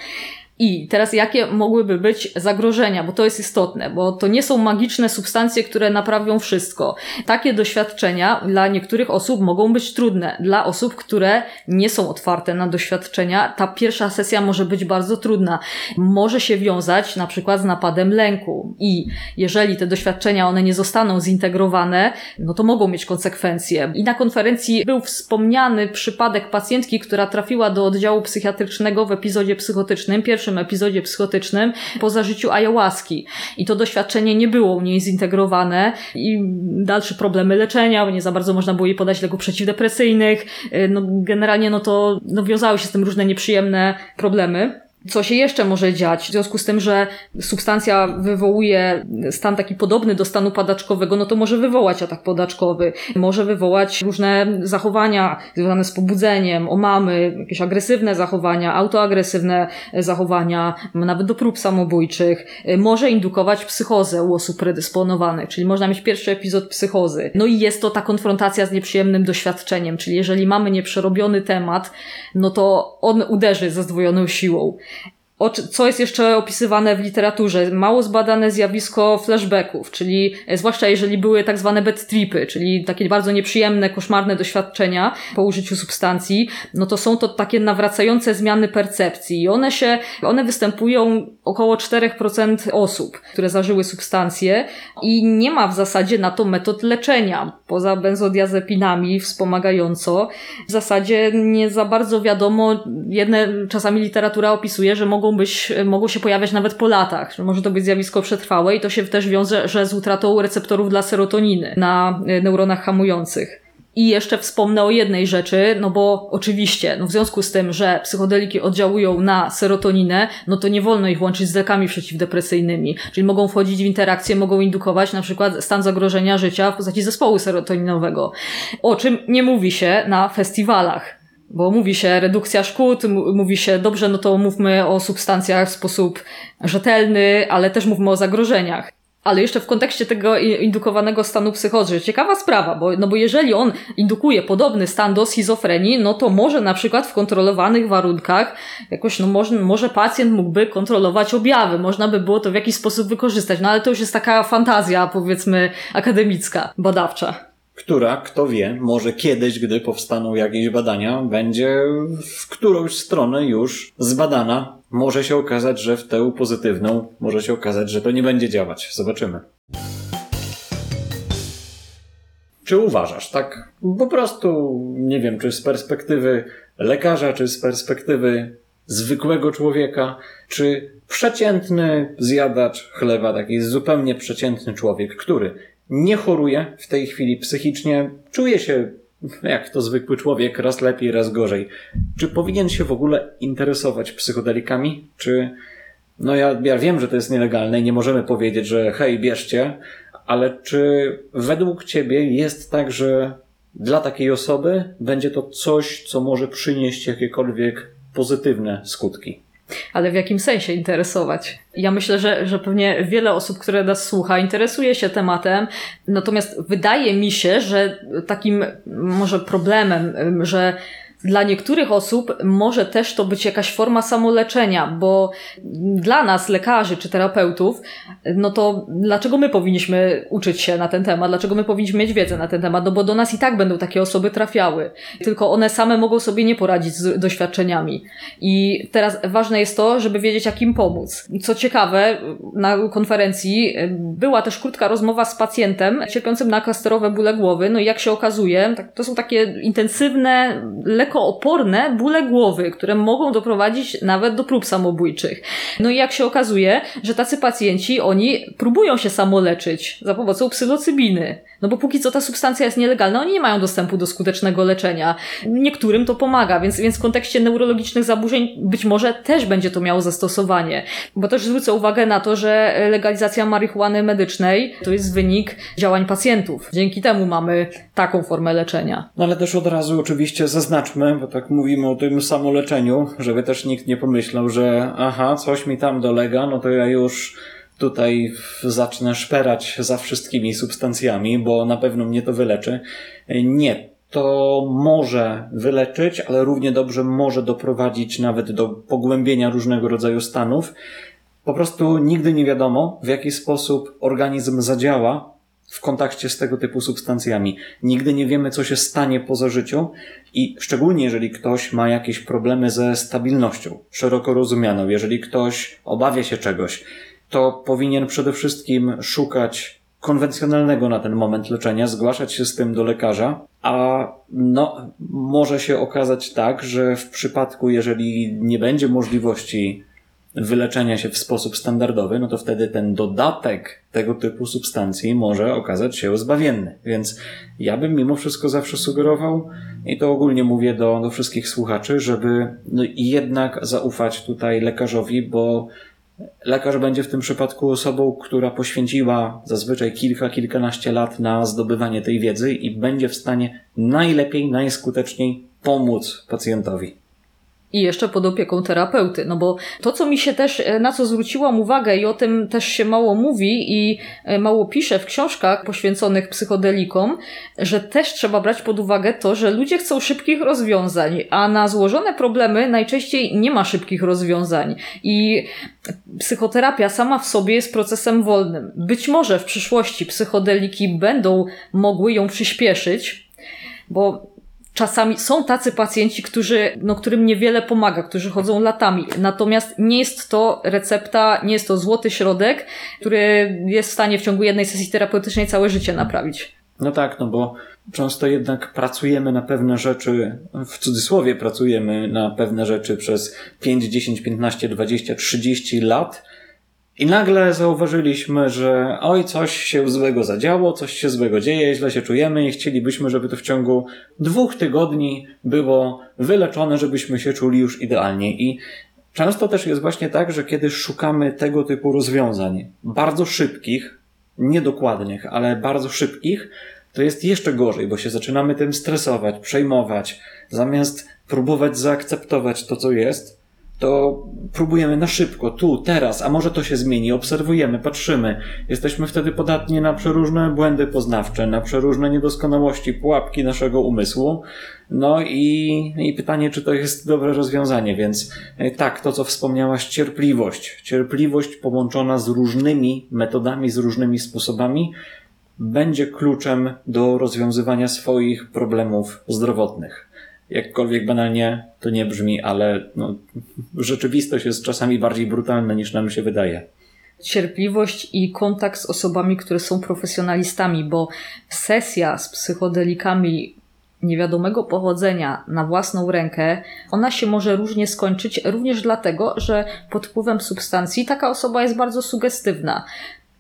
I teraz jakie mogłyby być zagrożenia, bo to jest istotne, bo to nie są magiczne substancje, które naprawią wszystko. Takie doświadczenia dla niektórych osób mogą być trudne. Dla osób, które nie są otwarte na doświadczenia, ta pierwsza sesja może być bardzo trudna. Może się wiązać na przykład z napadem lęku. I jeżeli te doświadczenia, one nie zostaną zintegrowane, no to mogą mieć konsekwencje. I na konferencji był wspomniany przypadek pacjentki, która trafiła do oddziału psychiatrycznego w epizodzie psychotycznym, pierwszym pierwszym epizodzie psychotycznym po zażyciu ayahuaski. I to doświadczenie nie było u niej zintegrowane i dalsze problemy leczenia, bo nie za bardzo można było jej podać leków przeciwdepresyjnych. No, generalnie no to no, wiązały się z tym różne nieprzyjemne problemy co się jeszcze może dziać? W związku z tym, że substancja wywołuje stan taki podobny do stanu padaczkowego, no to może wywołać atak podaczkowy, może wywołać różne zachowania związane z pobudzeniem, omamy, jakieś agresywne zachowania, autoagresywne zachowania, nawet do prób samobójczych. Może indukować psychozę u osób predysponowanych, czyli można mieć pierwszy epizod psychozy. No i jest to ta konfrontacja z nieprzyjemnym doświadczeniem, czyli jeżeli mamy nieprzerobiony temat, no to on uderzy ze zdwojoną siłą co jest jeszcze opisywane w literaturze? Mało zbadane zjawisko flashbacków, czyli e, zwłaszcza jeżeli były tak zwane bad tripy, czyli takie bardzo nieprzyjemne, koszmarne doświadczenia po użyciu substancji, no to są to takie nawracające zmiany percepcji i one się, one występują około 4% osób, które zażyły substancje i nie ma w zasadzie na to metod leczenia, poza benzodiazepinami wspomagająco. W zasadzie nie za bardzo wiadomo, jedne czasami literatura opisuje, że mogą być, mogą się pojawiać nawet po latach, że może to być zjawisko przetrwałe i to się też wiąże że z utratą receptorów dla serotoniny na e, neuronach hamujących. I jeszcze wspomnę o jednej rzeczy, no bo oczywiście, no w związku z tym, że psychodeliki oddziałują na serotoninę, no to nie wolno ich łączyć z lekami przeciwdepresyjnymi. Czyli mogą wchodzić w interakcję, mogą indukować na przykład stan zagrożenia życia w postaci zespołu serotoninowego. O czym nie mówi się na festiwalach. Bo mówi się redukcja szkód, mówi się dobrze, no to mówmy o substancjach w sposób rzetelny, ale też mówmy o zagrożeniach. Ale jeszcze w kontekście tego indukowanego stanu psychozy, ciekawa sprawa, bo, no bo jeżeli on indukuje podobny stan do schizofrenii, no to może na przykład w kontrolowanych warunkach jakoś, no może, może pacjent mógłby kontrolować objawy, można by było to w jakiś sposób wykorzystać, no ale to już jest taka fantazja, powiedzmy, akademicka, badawcza która, kto wie, może kiedyś, gdy powstaną jakieś badania, będzie w którąś stronę już zbadana. Może się okazać, że w tę pozytywną, może się okazać, że to nie będzie działać. Zobaczymy. Czy uważasz, tak po prostu, nie wiem, czy z perspektywy lekarza, czy z perspektywy zwykłego człowieka, czy przeciętny zjadacz chleba, taki zupełnie przeciętny człowiek, który nie choruje w tej chwili psychicznie, czuje się jak to zwykły człowiek, raz lepiej, raz gorzej. Czy powinien się w ogóle interesować psychodelikami? Czy, no ja, ja wiem, że to jest nielegalne i nie możemy powiedzieć, że hej, bierzcie, ale czy według Ciebie jest tak, że dla takiej osoby będzie to coś, co może przynieść jakiekolwiek pozytywne skutki? Ale w jakim sensie interesować? Ja myślę, że, że pewnie wiele osób, które nas słucha, interesuje się tematem, natomiast wydaje mi się, że takim może problemem, że dla niektórych osób może też to być jakaś forma samoleczenia, bo dla nas, lekarzy czy terapeutów, no to dlaczego my powinniśmy uczyć się na ten temat? Dlaczego my powinniśmy mieć wiedzę na ten temat? No bo do nas i tak będą takie osoby trafiały. Tylko one same mogą sobie nie poradzić z doświadczeniami. I teraz ważne jest to, żeby wiedzieć, jak im pomóc. Co ciekawe, na konferencji była też krótka rozmowa z pacjentem cierpiącym na klasterowe bóle głowy. No i jak się okazuje, tak, to są takie intensywne, lekko lekooporne bóle głowy, które mogą doprowadzić nawet do prób samobójczych. No i jak się okazuje, że tacy pacjenci, oni próbują się samoleczyć za pomocą psylocybiny. No bo póki co ta substancja jest nielegalna, oni nie mają dostępu do skutecznego leczenia. Niektórym to pomaga, więc, więc w kontekście neurologicznych zaburzeń być może też będzie to miało zastosowanie. Bo też zwrócę uwagę na to, że legalizacja marihuany medycznej to jest wynik działań pacjentów. Dzięki temu mamy taką formę leczenia. No ale też od razu oczywiście zaznaczmy, bo tak mówimy o tym samoleczeniu, żeby też nikt nie pomyślał, że aha, coś mi tam dolega, no to ja już tutaj zacznę szperać za wszystkimi substancjami, bo na pewno mnie to wyleczy. Nie, to może wyleczyć, ale równie dobrze może doprowadzić nawet do pogłębienia różnego rodzaju stanów. Po prostu nigdy nie wiadomo, w jaki sposób organizm zadziała w kontakcie z tego typu substancjami. Nigdy nie wiemy, co się stanie po zażyciu i szczególnie jeżeli ktoś ma jakieś problemy ze stabilnością, szeroko rozumianą, jeżeli ktoś obawia się czegoś, to powinien przede wszystkim szukać konwencjonalnego na ten moment leczenia, zgłaszać się z tym do lekarza, a no, może się okazać tak, że w przypadku, jeżeli nie będzie możliwości wyleczenia się w sposób standardowy, no to wtedy ten dodatek tego typu substancji może okazać się zbawienny. Więc ja bym mimo wszystko zawsze sugerował, i to ogólnie mówię do, do wszystkich słuchaczy, żeby no, jednak zaufać tutaj lekarzowi, bo Lekarz będzie w tym przypadku osobą, która poświęciła zazwyczaj kilka, kilkanaście lat na zdobywanie tej wiedzy i będzie w stanie najlepiej, najskuteczniej pomóc pacjentowi i jeszcze pod opieką terapeuty. No bo to, co mi się też, e, na co zwróciłam uwagę i o tym też się mało mówi i e, mało pisze w książkach poświęconych psychodelikom, że też trzeba brać pod uwagę to, że ludzie chcą szybkich rozwiązań, a na złożone problemy najczęściej nie ma szybkich rozwiązań. I psychoterapia sama w sobie jest procesem wolnym. Być może w przyszłości psychodeliki będą mogły ją przyspieszyć, bo Czasami są tacy pacjenci, którzy, no, którym niewiele pomaga, którzy chodzą latami. Natomiast nie jest to recepta, nie jest to złoty środek, który jest w stanie w ciągu jednej sesji terapeutycznej całe życie naprawić. No tak, no bo często jednak pracujemy na pewne rzeczy, w cudzysłowie pracujemy na pewne rzeczy przez 5, 10, 15, 20, 30 lat i nagle zauważyliśmy, że oj, coś się złego zadziało, coś się złego dzieje, źle się czujemy i chcielibyśmy, żeby to w ciągu dwóch tygodni było wyleczone, żebyśmy się czuli już idealnie. I często też jest właśnie tak, że kiedy szukamy tego typu rozwiązań, bardzo szybkich, niedokładnych, ale bardzo szybkich, to jest jeszcze gorzej, bo się zaczynamy tym stresować, przejmować, zamiast próbować zaakceptować to, co jest, to próbujemy na szybko, tu, teraz, a może to się zmieni, obserwujemy, patrzymy. Jesteśmy wtedy podatni na przeróżne błędy poznawcze, na przeróżne niedoskonałości, pułapki naszego umysłu. No i, i pytanie, czy to jest dobre rozwiązanie, więc e, tak, to co wspomniałaś, cierpliwość. Cierpliwość połączona z różnymi metodami, z różnymi sposobami będzie kluczem do rozwiązywania swoich problemów zdrowotnych jakkolwiek banalnie to nie brzmi, ale no, rzeczywistość jest czasami bardziej brutalna niż nam się wydaje. Cierpliwość i kontakt z osobami, które są profesjonalistami, bo sesja z psychodelikami niewiadomego pochodzenia na własną rękę, ona się może różnie skończyć, również dlatego, że pod wpływem substancji taka osoba jest bardzo sugestywna.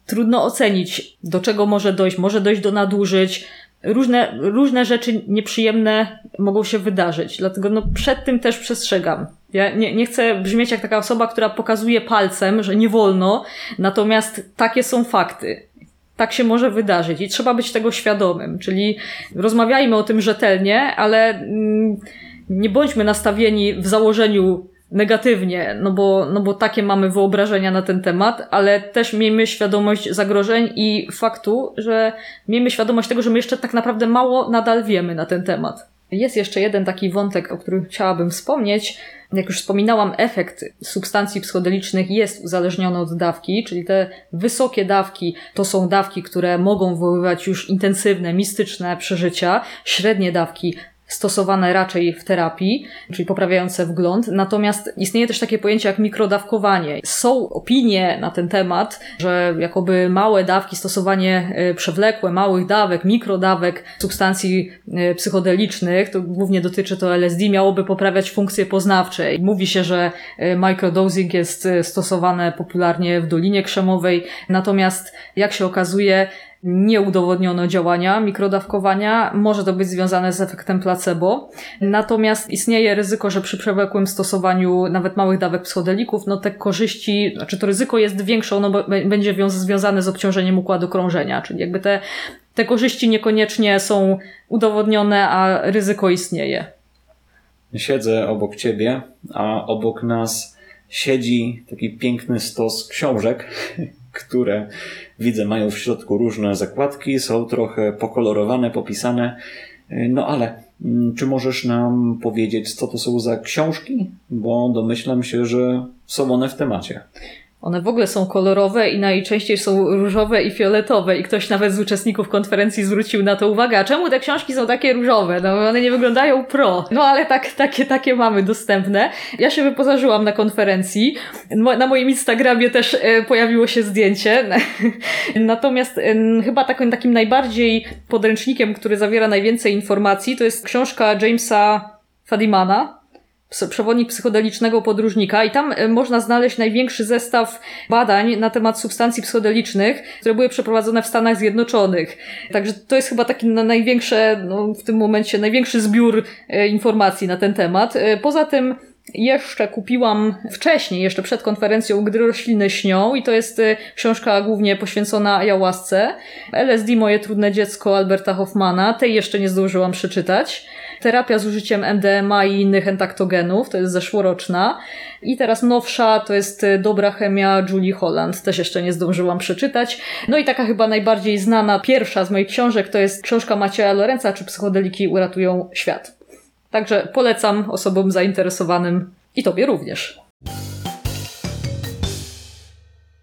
Trudno ocenić, do czego może dojść. Może dojść do nadużyć. Różne, różne rzeczy nieprzyjemne mogą się wydarzyć. Dlatego no, przed tym też przestrzegam. Ja nie, nie chcę brzmieć jak taka osoba, która pokazuje palcem, że nie wolno, natomiast takie są fakty tak się może wydarzyć i trzeba być tego świadomym. Czyli rozmawiajmy o tym rzetelnie, ale mm, nie bądźmy nastawieni w założeniu negatywnie, no bo, no bo takie mamy wyobrażenia na ten temat, ale też miejmy świadomość zagrożeń i faktu, że miejmy świadomość tego, że my jeszcze tak naprawdę mało nadal wiemy na ten temat. Jest jeszcze jeden taki wątek, o którym chciałabym wspomnieć. Jak już wspominałam, efekt substancji psychodelicznych jest uzależniony od dawki, czyli te wysokie dawki to są dawki, które mogą wywoływać już intensywne, mistyczne przeżycia. Średnie dawki stosowane raczej w terapii, czyli poprawiające wgląd. Natomiast istnieje też takie pojęcie jak mikrodawkowanie. Są opinie na ten temat, że jakoby małe dawki, stosowanie e, przewlekłe, małych dawek, mikrodawek substancji e, psychodelicznych, to głównie dotyczy to LSD, miałoby poprawiać funkcje poznawcze. Mówi się, że e, microdosing jest stosowane popularnie w Dolinie Krzemowej, natomiast jak się okazuje, nie udowodniono działania mikrodawkowania. Może to być związane z efektem placebo. Natomiast istnieje ryzyko, że przy przewlekłym stosowaniu nawet małych dawek psychodelików, no te korzyści, znaczy to ryzyko jest większe, ono będzie związane z obciążeniem układu krążenia, czyli jakby te, te korzyści niekoniecznie są udowodnione, a ryzyko istnieje. Siedzę obok ciebie, a obok nas siedzi taki piękny stos książek, [LAUGHS] które widzę mają w środku różne zakładki, są trochę pokolorowane, popisane. No ale mm, czy możesz nam powiedzieć, co to są za książki? Bo domyślam się, że są one w temacie. One w ogóle są kolorowe i najczęściej są różowe i fioletowe i ktoś nawet z uczestników konferencji zwrócił na to uwagę, a czemu te książki są takie różowe? No one nie wyglądają pro. No ale tak, takie, takie mamy dostępne. Ja się wyposażyłam na konferencji. Na moim Instagramie też e, pojawiło się zdjęcie. [LAUGHS] Natomiast chyba takim, takim najbardziej podręcznikiem, który zawiera najwięcej informacji, to jest książka Jamesa Fadimana, przewodnik psychodelicznego podróżnika i tam e, można znaleźć największy zestaw badań na temat substancji psychodelicznych, które były przeprowadzone w Stanach Zjednoczonych. Także to jest chyba taki największe, no, w tym momencie największy zbiór e, informacji na ten temat. E, poza tym jeszcze kupiłam wcześniej, jeszcze przed konferencją, Gdy rośliny śnią i to jest książka głównie poświęcona ayahuasce. LSD, moje trudne dziecko Alberta Hoffmana. Tej jeszcze nie zdążyłam przeczytać terapia z użyciem MDMA i innych entaktogenów, to jest zeszłoroczna. I teraz nowsza to jest y, Dobra chemia Julie Holland, też jeszcze nie zdążyłam przeczytać. No i taka chyba najbardziej znana, pierwsza z moich książek to jest książka Macieja Lorenza, czy psychodeliki uratują świat. Także polecam osobom zainteresowanym i tobie również.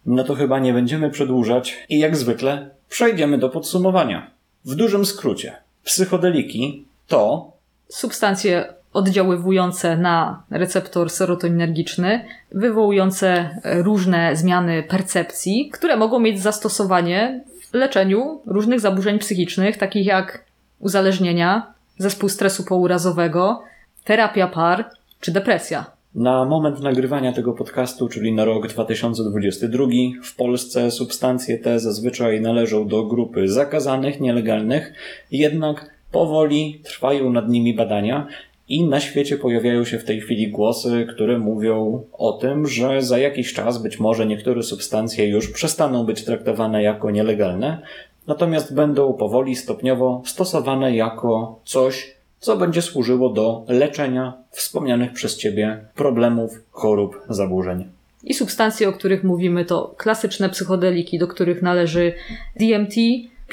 No to chyba nie będziemy przedłużać i jak zwykle przejdziemy do podsumowania. W dużym skrócie, psychodeliki to substancje oddziaływujące na receptor serotoninergiczny, wywołujące różne zmiany percepcji, które mogą mieć zastosowanie w leczeniu różnych zaburzeń psychicznych, takich jak uzależnienia, zespół stresu pourazowego, terapia par czy depresja. Na moment nagrywania tego podcastu, czyli na rok 2022, w Polsce substancje te zazwyczaj należą do grupy zakazanych, nielegalnych, jednak Powoli trwają nad nimi badania i na świecie pojawiają się w tej chwili głosy, które mówią o tym, że za jakiś czas być może niektóre substancje już przestaną być traktowane jako nielegalne, natomiast będą powoli, stopniowo stosowane jako coś, co będzie służyło do leczenia wspomnianych przez Ciebie problemów, chorób, zaburzeń. I substancje, o których mówimy, to klasyczne psychodeliki, do których należy DMT,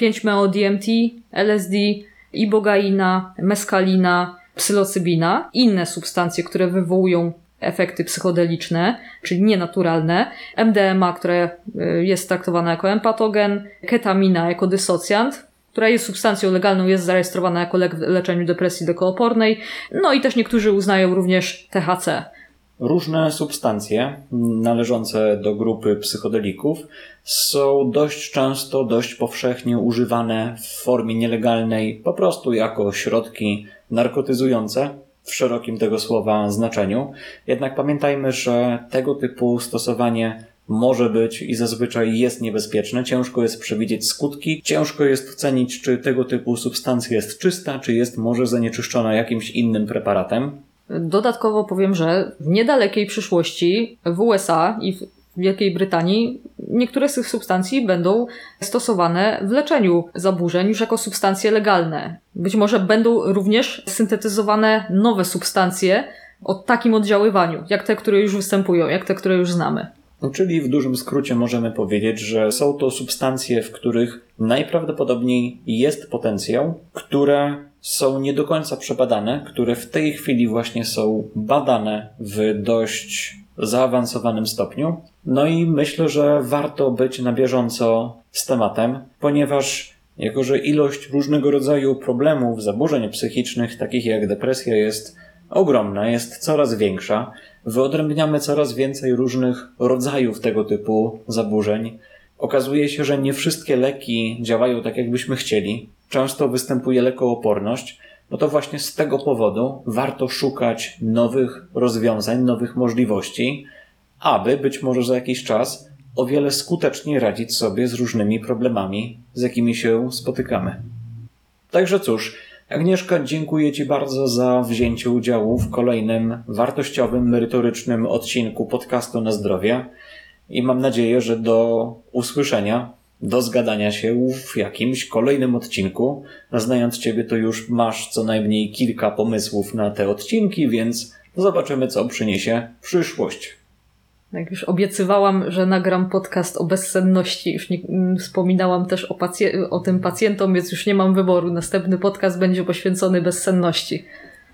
5-meo-DMT, LSD, ibogaina, meskalina, psylocybina, inne substancje, które wywołują efekty psychodeliczne, czyli nienaturalne, MDMA, które y, jest traktowana jako empatogen, ketamina jako dysocjant, która jest substancją legalną, jest zarejestrowana jako lek w leczeniu depresji dekoopornej, no i też niektórzy uznają również THC. Różne substancje należące do grupy psychodelików są dość często, dość powszechnie używane w formie nielegalnej, po prostu jako środki narkotyzujące w szerokim tego słowa znaczeniu. Jednak pamiętajmy, że tego typu stosowanie może być i zazwyczaj jest niebezpieczne. Ciężko jest przewidzieć skutki, ciężko jest ocenić, czy tego typu substancja jest czysta, czy jest może zanieczyszczona jakimś innym preparatem. Dodatkowo powiem, że w niedalekiej przyszłości w USA i w Wielkiej Brytanii niektóre z tych substancji będą stosowane w leczeniu zaburzeń już jako substancje legalne. Być może będą również syntetyzowane nowe substancje o takim oddziaływaniu, jak te, które już występują, jak te, które już znamy. No, czyli w dużym skrócie możemy powiedzieć, że są to substancje, w których najprawdopodobniej jest potencjał, które są nie do końca przebadane, które w tej chwili właśnie są badane w dość zaawansowanym stopniu. No i myślę, że warto być na bieżąco z tematem, ponieważ jako, że ilość różnego rodzaju problemów, zaburzeń psychicznych, takich jak depresja, jest ogromna, jest coraz większa, wyodrębniamy coraz więcej różnych rodzajów tego typu zaburzeń. Okazuje się, że nie wszystkie leki działają tak, jakbyśmy chcieli. Często występuje lekooporność, no to właśnie z tego powodu warto szukać nowych rozwiązań, nowych możliwości, aby być może za jakiś czas o wiele skuteczniej radzić sobie z różnymi problemami, z jakimi się spotykamy. Także cóż, Agnieszka, dziękuję Ci bardzo za wzięcie udziału w kolejnym wartościowym, merytorycznym odcinku podcastu na zdrowie i mam nadzieję, że do usłyszenia, do zgadania się w jakimś kolejnym odcinku. Znając Ciebie, to już masz co najmniej kilka pomysłów na te odcinki, więc zobaczymy, co przyniesie przyszłość. Jak już obiecywałam, że nagram podcast o bezsenności, już nie, mm, wspominałam też o, pacje- o tym pacjentom, więc już nie mam wyboru. Następny podcast będzie poświęcony bezsenności.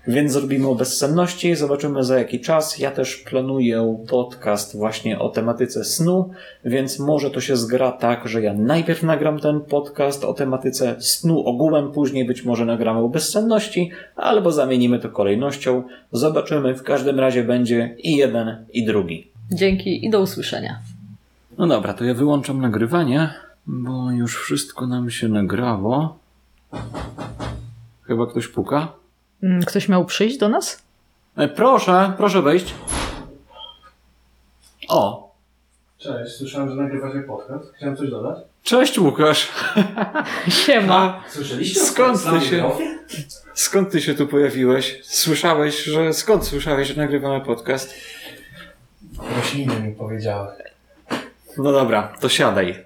Więc zrobimy o bezsenności, zobaczymy za jaki czas. Ja też planuję podcast właśnie o tematyce snu, więc może to się zgra tak, że ja najpierw nagram ten podcast o tematyce snu ogółem, później być może nagramy o bezsenności, albo zamienimy to kolejnością. Zobaczymy, w każdym razie będzie i jeden, i drugi. Dzięki i do usłyszenia. No dobra, to ja wyłączam nagrywanie, bo już wszystko nam się nagrało. Chyba ktoś puka. Mm, Ktoś miał przyjść do nas? E, proszę, proszę wejść. O, Cześć, słyszałem, że nagrywacie podcast. Chciałem coś dodać. cześć Łukasz. [LAUGHS] Siema. Słyszeliście? Skąd ty się- skąd ty się tu pojawiłeś? Słyszałeś, że skąd słyszałeś, że nagrywamy podcast? Rośliny mi powiedziały. No dobra, to siadaj.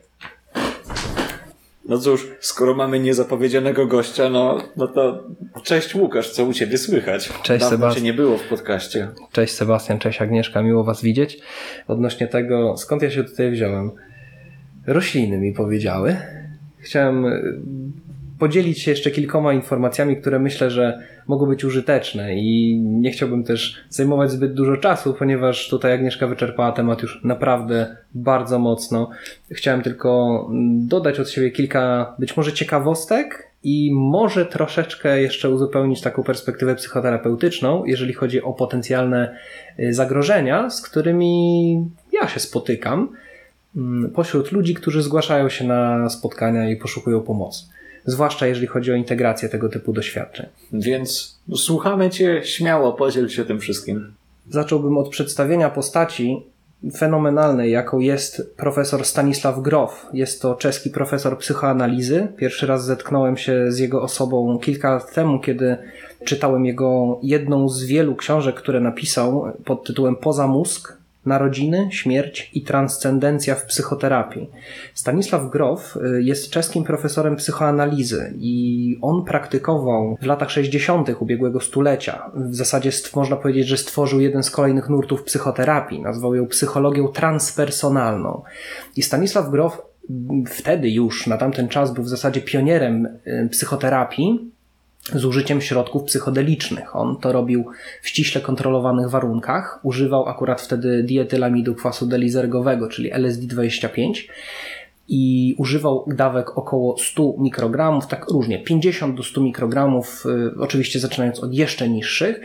No cóż, skoro mamy niezapowiedzianego gościa, no, no to cześć Łukasz, co u ciebie słychać? Cześć, Dawno Sebastian. nie było w podcaście. Cześć Sebastian, cześć Agnieszka, miło Was widzieć. Odnośnie tego, skąd ja się tutaj wziąłem? Rośliny mi powiedziały. Chciałem podzielić się jeszcze kilkoma informacjami, które myślę, że mogą być użyteczne i nie chciałbym też zajmować zbyt dużo czasu, ponieważ tutaj Agnieszka wyczerpała temat już naprawdę bardzo mocno. Chciałem tylko mm, dodać od siebie kilka być może ciekawostek i może troszeczkę jeszcze uzupełnić taką perspektywę psychoterapeutyczną, jeżeli chodzi o potencjalne y, zagrożenia, z którymi ja się spotykam mm, pośród ludzi, którzy zgłaszają się na spotkania i poszukują pomocy. Zwłaszcza jeżeli chodzi o integrację tego typu doświadczeń. Więc słuchamy cię, śmiało podziel się tym wszystkim. Zacząłbym od przedstawienia postaci fenomenalnej, jaką jest profesor Stanisław Grof. Jest to czeski profesor psychoanalizy. Pierwszy raz zetknąłem się z jego osobą kilka lat temu, kiedy czytałem jego jedną z wielu książek, które napisał pod tytułem Poza mózg. Narodziny, śmierć i transcendencja w psychoterapii. Stanisław Grof y, jest czeskim profesorem psychoanalizy i on praktykował w latach 60. ubiegłego stulecia. W zasadzie można powiedzieć, że stworzył jeden z kolejnych nurtów psychoterapii. Nazwał ją psychologią transpersonalną. I Stanisław Grof m, wtedy już, na tamten czas, był w zasadzie pionierem y, psychoterapii z użyciem środków psychodelicznych. On to robił w ściśle kontrolowanych warunkach. Używał akurat wtedy dietylamidu kwasu delizergowego, czyli LSD-25 i używał dawek około 100 mikrogramów, tak różnie, 50 do 100 mikrogramów, y, oczywiście zaczynając od jeszcze niższych.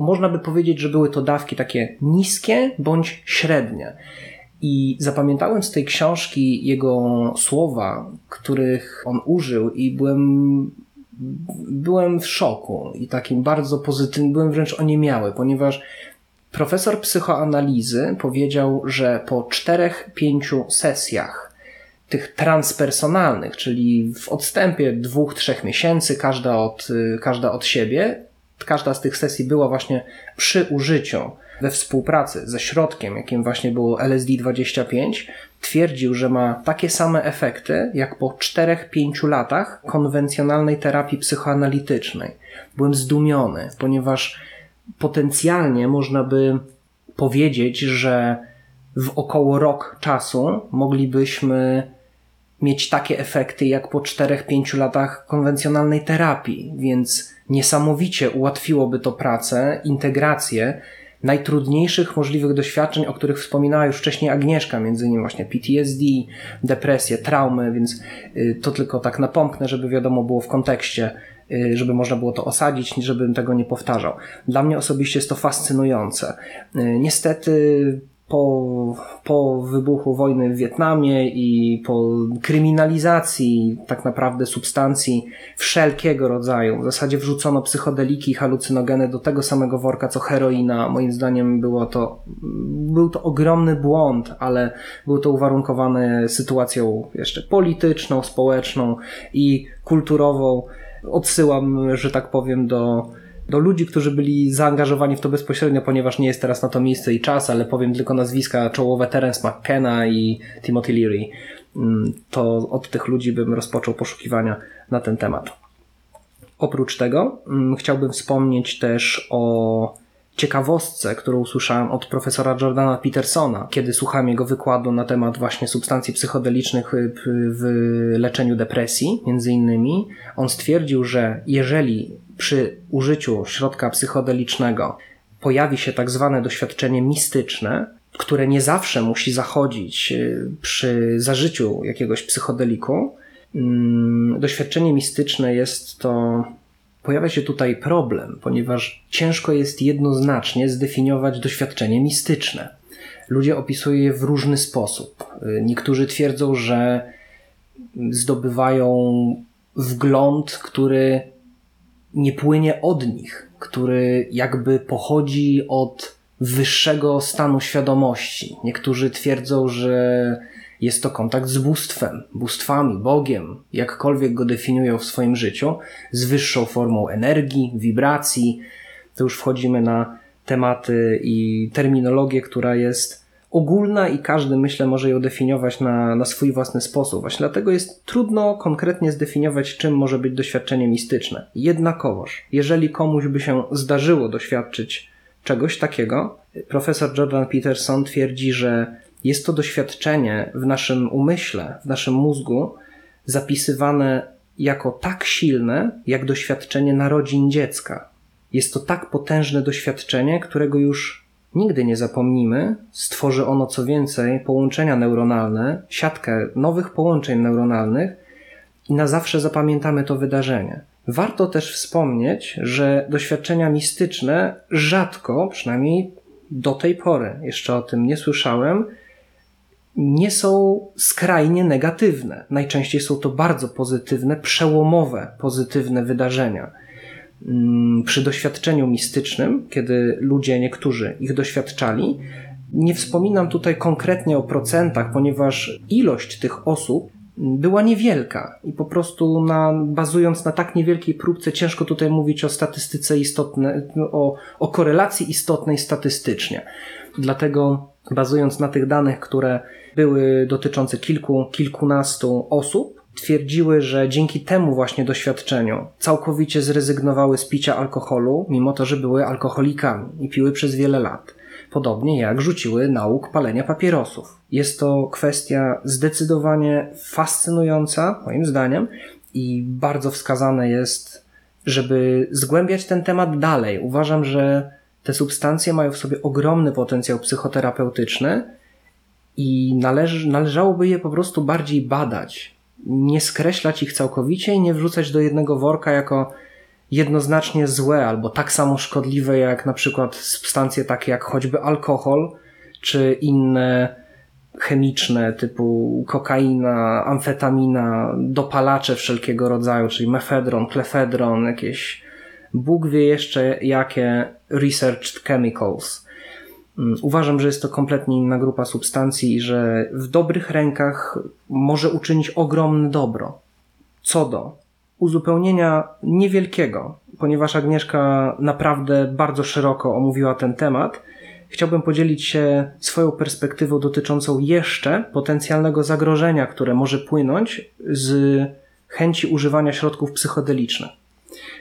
Można by powiedzieć, że były to dawki takie niskie bądź średnie. I zapamiętałem z tej książki jego słowa, których on użył, i byłem byłem w szoku i takim bardzo pozytywnym, byłem wręcz oniemiały, ponieważ profesor psychoanalizy powiedział, że po czterech, pięciu sesjach tych transpersonalnych, czyli w odstępie dwóch, trzech miesięcy, każda od, y, każda od siebie, każda z tych sesji była właśnie przy użyciu we współpracy ze środkiem, jakim właśnie było LSD-25, twierdził, że ma takie same efekty jak po 4-5 latach konwencjonalnej terapii psychoanalitycznej. Byłem zdumiony, ponieważ potencjalnie można by powiedzieć, że w około rok czasu moglibyśmy mieć takie efekty jak po 4-5 latach konwencjonalnej terapii, więc niesamowicie ułatwiłoby to pracę, integrację najtrudniejszych możliwych doświadczeń, o których wspominała już wcześniej Agnieszka, między innymi właśnie PTSD, depresję, traumy, więc y, to tylko tak napomknę, żeby wiadomo było w kontekście, y, żeby można było to osadzić, żebym tego nie powtarzał. Dla mnie osobiście jest to fascynujące. Y, niestety po, po wybuchu wojny w Wietnamie i po kryminalizacji tak naprawdę substancji wszelkiego rodzaju, w zasadzie wrzucono psychodeliki i halucynogeny do tego samego worka co heroina. Moim zdaniem było to, był to ogromny błąd, ale był to uwarunkowane sytuacją jeszcze polityczną, społeczną i kulturową. Odsyłam, że tak powiem, do do ludzi, którzy byli zaangażowani w to bezpośrednio, ponieważ nie jest teraz na to miejsce i czas, ale powiem tylko nazwiska czołowe Terence McKenna i Timothy Leary. Mm, to od tych ludzi bym rozpoczął poszukiwania na ten temat. Oprócz tego mm, chciałbym wspomnieć też o ciekawostce, którą usłyszałem od profesora Jordana Petersona, kiedy słuchałem jego wykładu na temat właśnie substancji psychodelicznych w leczeniu depresji, między innymi. On stwierdził, że jeżeli przy użyciu środka psychodelicznego pojawi się tak zwane doświadczenie mistyczne, które nie zawsze musi zachodzić y, przy zażyciu jakiegoś psychodeliku. Mm, doświadczenie mistyczne jest to. Pojawia się tutaj problem, ponieważ ciężko jest jednoznacznie zdefiniować doświadczenie mistyczne. Ludzie opisują je w różny sposób. Y, niektórzy twierdzą, że zdobywają wgląd, który nie płynie od nich, który jakby pochodzi od wyższego stanu świadomości. Niektórzy twierdzą, że jest to kontakt z bóstwem, bóstwami, Bogiem, jakkolwiek go definiują w swoim życiu, z wyższą formą energii, wibracji. To już wchodzimy na tematy i terminologię, która jest ogólna i każdy, myślę, może ją definiować na, na swój własny sposób. Właśnie dlatego jest trudno konkretnie zdefiniować, czym może być doświadczenie mistyczne. Jednakowoż, jeżeli komuś by się zdarzyło doświadczyć czegoś takiego, profesor Jordan Peterson twierdzi, że jest to doświadczenie w naszym umyśle, w naszym mózgu zapisywane jako tak silne, jak doświadczenie narodzin dziecka. Jest to tak potężne doświadczenie, którego już Nigdy nie zapomnimy, stworzy ono co więcej połączenia neuronalne, siatkę nowych połączeń neuronalnych i na zawsze zapamiętamy to wydarzenie. Warto też wspomnieć, że doświadczenia mistyczne rzadko, przynajmniej do tej pory, jeszcze o tym nie słyszałem, nie są skrajnie negatywne. Najczęściej są to bardzo pozytywne, przełomowe, pozytywne wydarzenia. Mm, przy doświadczeniu mistycznym, kiedy ludzie, niektórzy ich doświadczali, nie wspominam tutaj konkretnie o procentach, ponieważ ilość tych osób była niewielka i po prostu na, bazując na tak niewielkiej próbce ciężko tutaj mówić o statystyce istotnej, o, o korelacji istotnej statystycznie. Dlatego bazując na tych danych, które były dotyczące kilku, kilkunastu osób, twierdziły, że dzięki temu właśnie doświadczeniu całkowicie zrezygnowały z picia alkoholu, mimo to, że były alkoholikami i piły przez wiele lat. Podobnie jak rzuciły nauk palenia papierosów. Jest to kwestia zdecydowanie fascynująca, moim zdaniem, i bardzo wskazane jest, żeby zgłębiać ten temat dalej. Uważam, że te substancje mają w sobie ogromny potencjał psychoterapeutyczny i należałoby je po prostu bardziej badać, nie skreślać ich całkowicie i nie wrzucać do jednego worka jako jednoznacznie złe albo tak samo szkodliwe jak na przykład substancje takie jak choćby alkohol czy inne chemiczne typu kokaina, amfetamina, dopalacze wszelkiego rodzaju, czyli mefedron, klefedron, jakieś Bóg wie jeszcze jakie researched chemicals. Mm, Uważam, że jest to kompletnie inna grupa substancji i że w dobrych rękach może uczynić ogromne dobro. Co do uzupełnienia niewielkiego, ponieważ Agnieszka naprawdę bardzo szeroko omówiła ten temat, chciałbym podzielić się swoją perspektywą dotyczącą jeszcze potencjalnego zagrożenia, które może płynąć z chęci używania środków psychodelicznych.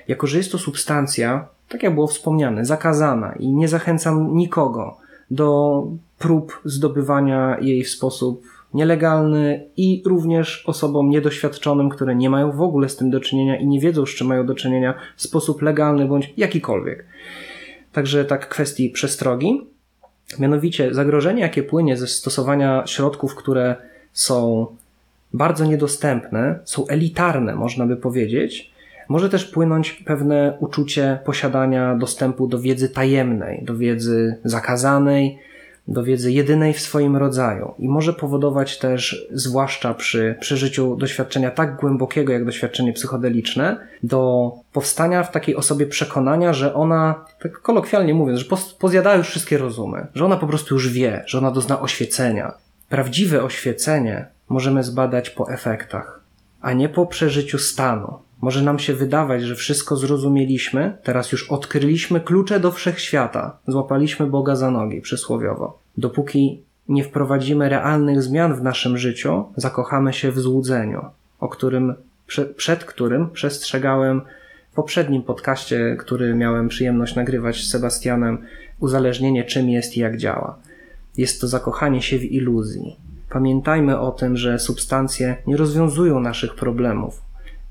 Jako, że jest to substancja, tak jak było wspomniane, zakazana i nie zachęcam nikogo do prób zdobywania jej w sposób nielegalny i również osobom niedoświadczonym, które nie mają w ogóle z tym do czynienia i nie wiedzą, z czym mają do czynienia w sposób legalny bądź jakikolwiek. Także tak kwestii przestrogi. Mianowicie zagrożenie, jakie płynie ze stosowania środków, które są bardzo niedostępne, są elitarne, można by powiedzieć, może też płynąć pewne uczucie posiadania dostępu do wiedzy tajemnej, do wiedzy zakazanej, do wiedzy jedynej w swoim rodzaju i może powodować też, zwłaszcza przy przeżyciu doświadczenia tak głębokiego jak doświadczenie psychodeliczne, do powstania w takiej osobie przekonania, że ona, tak kolokwialnie mówiąc, że pozjada już wszystkie rozumy, że ona po prostu już wie, że ona dozna oświecenia. Prawdziwe oświecenie możemy zbadać po efektach, a nie po przeżyciu stanu. Może nam się wydawać, że wszystko zrozumieliśmy, teraz już odkryliśmy klucze do wszechświata, złapaliśmy Boga za nogi, przysłowiowo. Dopóki nie wprowadzimy realnych zmian w naszym życiu, zakochamy się w złudzeniu, o którym, prze, przed którym przestrzegałem w poprzednim podcaście, który miałem przyjemność nagrywać z Sebastianem, uzależnienie czym jest i jak działa. Jest to zakochanie się w iluzji. Pamiętajmy o tym, że substancje nie rozwiązują naszych problemów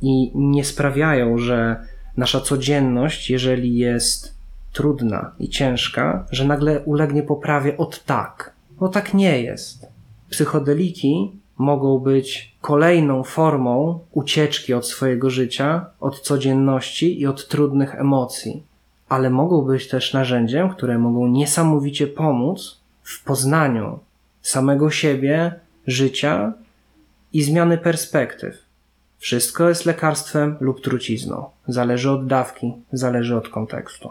i nie sprawiają, że nasza codzienność, jeżeli jest trudna i ciężka, że nagle ulegnie poprawie od tak. Bo tak nie jest. Psychodeliki mogą być kolejną formą ucieczki od swojego życia, od codzienności i od trudnych emocji, ale mogą być też narzędziem, które mogą niesamowicie pomóc w poznaniu samego siebie, życia i zmiany perspektyw. Wszystko jest lekarstwem lub trucizną. Zależy od dawki, zależy od kontekstu.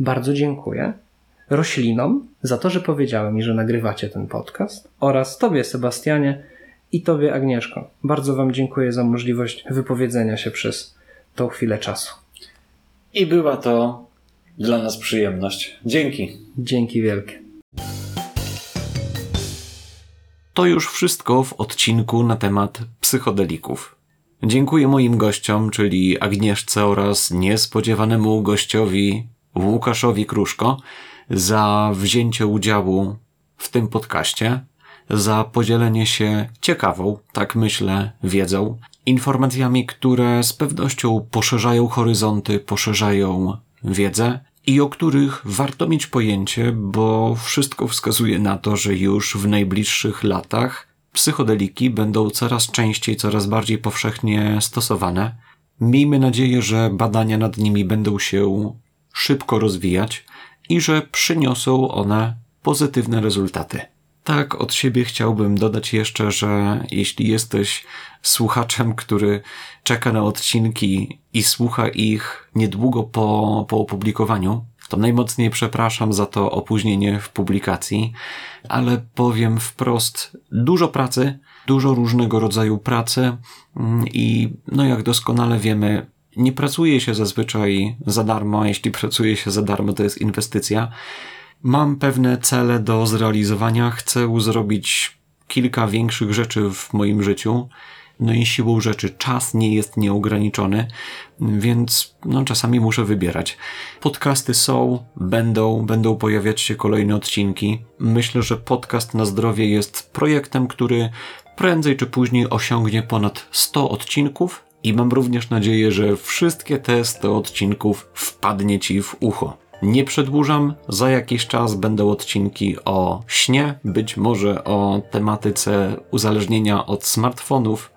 Bardzo dziękuję roślinom za to, że powiedziały mi, że nagrywacie ten podcast oraz Tobie, Sebastianie, i Tobie, Agnieszko. Bardzo Wam dziękuję za możliwość wypowiedzenia się przez tą chwilę czasu. I była to dla nas przyjemność. Dzięki. Dzięki wielkie. To już wszystko w odcinku na temat psychodelików. Dziękuję moim gościom, czyli Agnieszce oraz niespodziewanemu gościowi Łukaszowi Kruszko za wzięcie udziału w tym podcaście, za podzielenie się ciekawą, tak myślę, wiedzą, informacjami, które z pewnością poszerzają horyzonty, poszerzają wiedzę i o których warto mieć pojęcie, bo wszystko wskazuje na to, że już w najbliższych latach psychodeliki będą coraz częściej, coraz bardziej powszechnie stosowane. Miejmy nadzieję, że badania nad nimi będą się szybko rozwijać i że przyniosą one pozytywne rezultaty. Tak, od siebie chciałbym dodać jeszcze, że jeśli jesteś słuchaczem, który czeka na odcinki i słucha ich niedługo po, po opublikowaniu, to najmocniej przepraszam za to opóźnienie w publikacji, ale powiem wprost, dużo pracy, dużo różnego rodzaju pracy mm, i no jak doskonale wiemy, nie pracuje się zazwyczaj za darmo, a jeśli pracuje się za darmo, to jest inwestycja. Mam pewne cele do zrealizowania, chcę zrobić kilka większych rzeczy w moim życiu. No i siłą rzeczy czas nie jest nieograniczony, więc no, czasami muszę wybierać. Podcasty są, będą, będą pojawiać się kolejne odcinki. Myślę, że podcast na zdrowie jest projektem, który prędzej czy później osiągnie ponad 100 odcinków i mam również nadzieję, że wszystkie te 100 odcinków wpadnie Ci w ucho. Nie przedłużam, za jakiś czas będą odcinki o śnie, być może o tematyce uzależnienia od smartfonów,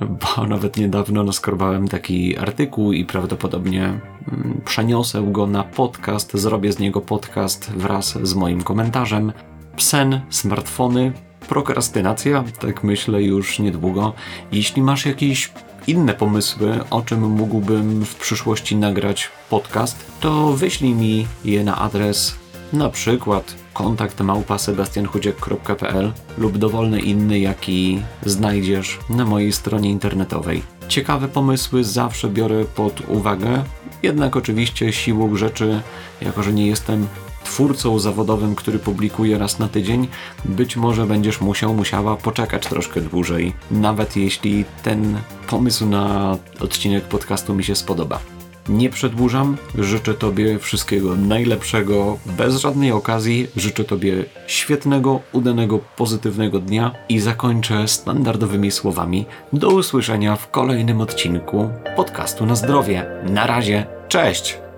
bo [LAUGHS] nawet niedawno naskrobałem taki artykuł i prawdopodobnie mm, przeniosę go na podcast, zrobię z niego podcast wraz z moim komentarzem. Sen, smartfony, prokrastynacja, tak myślę już niedługo. Jeśli masz jakieś inne pomysły, o czym mógłbym w przyszłości nagrać podcast, to wyślij mi je na adres na przykład kontakt małpa sebastianchudziek.pl lub dowolny inny, jaki znajdziesz na mojej stronie internetowej. Ciekawe pomysły zawsze biorę pod uwagę, jednak oczywiście siłą rzeczy, jako że nie jestem twórcą zawodowym, który publikuje raz na tydzień, być może będziesz musiał, musiała poczekać troszkę dłużej, nawet jeśli ten pomysł na odcinek podcastu mi się spodoba. Nie przedłużam, życzę Tobie wszystkiego najlepszego, bez żadnej okazji. Życzę Tobie świetnego, udanego, pozytywnego dnia i zakończę standardowymi słowami. Do usłyszenia w kolejnym odcinku podcastu na zdrowie. Na razie, cześć!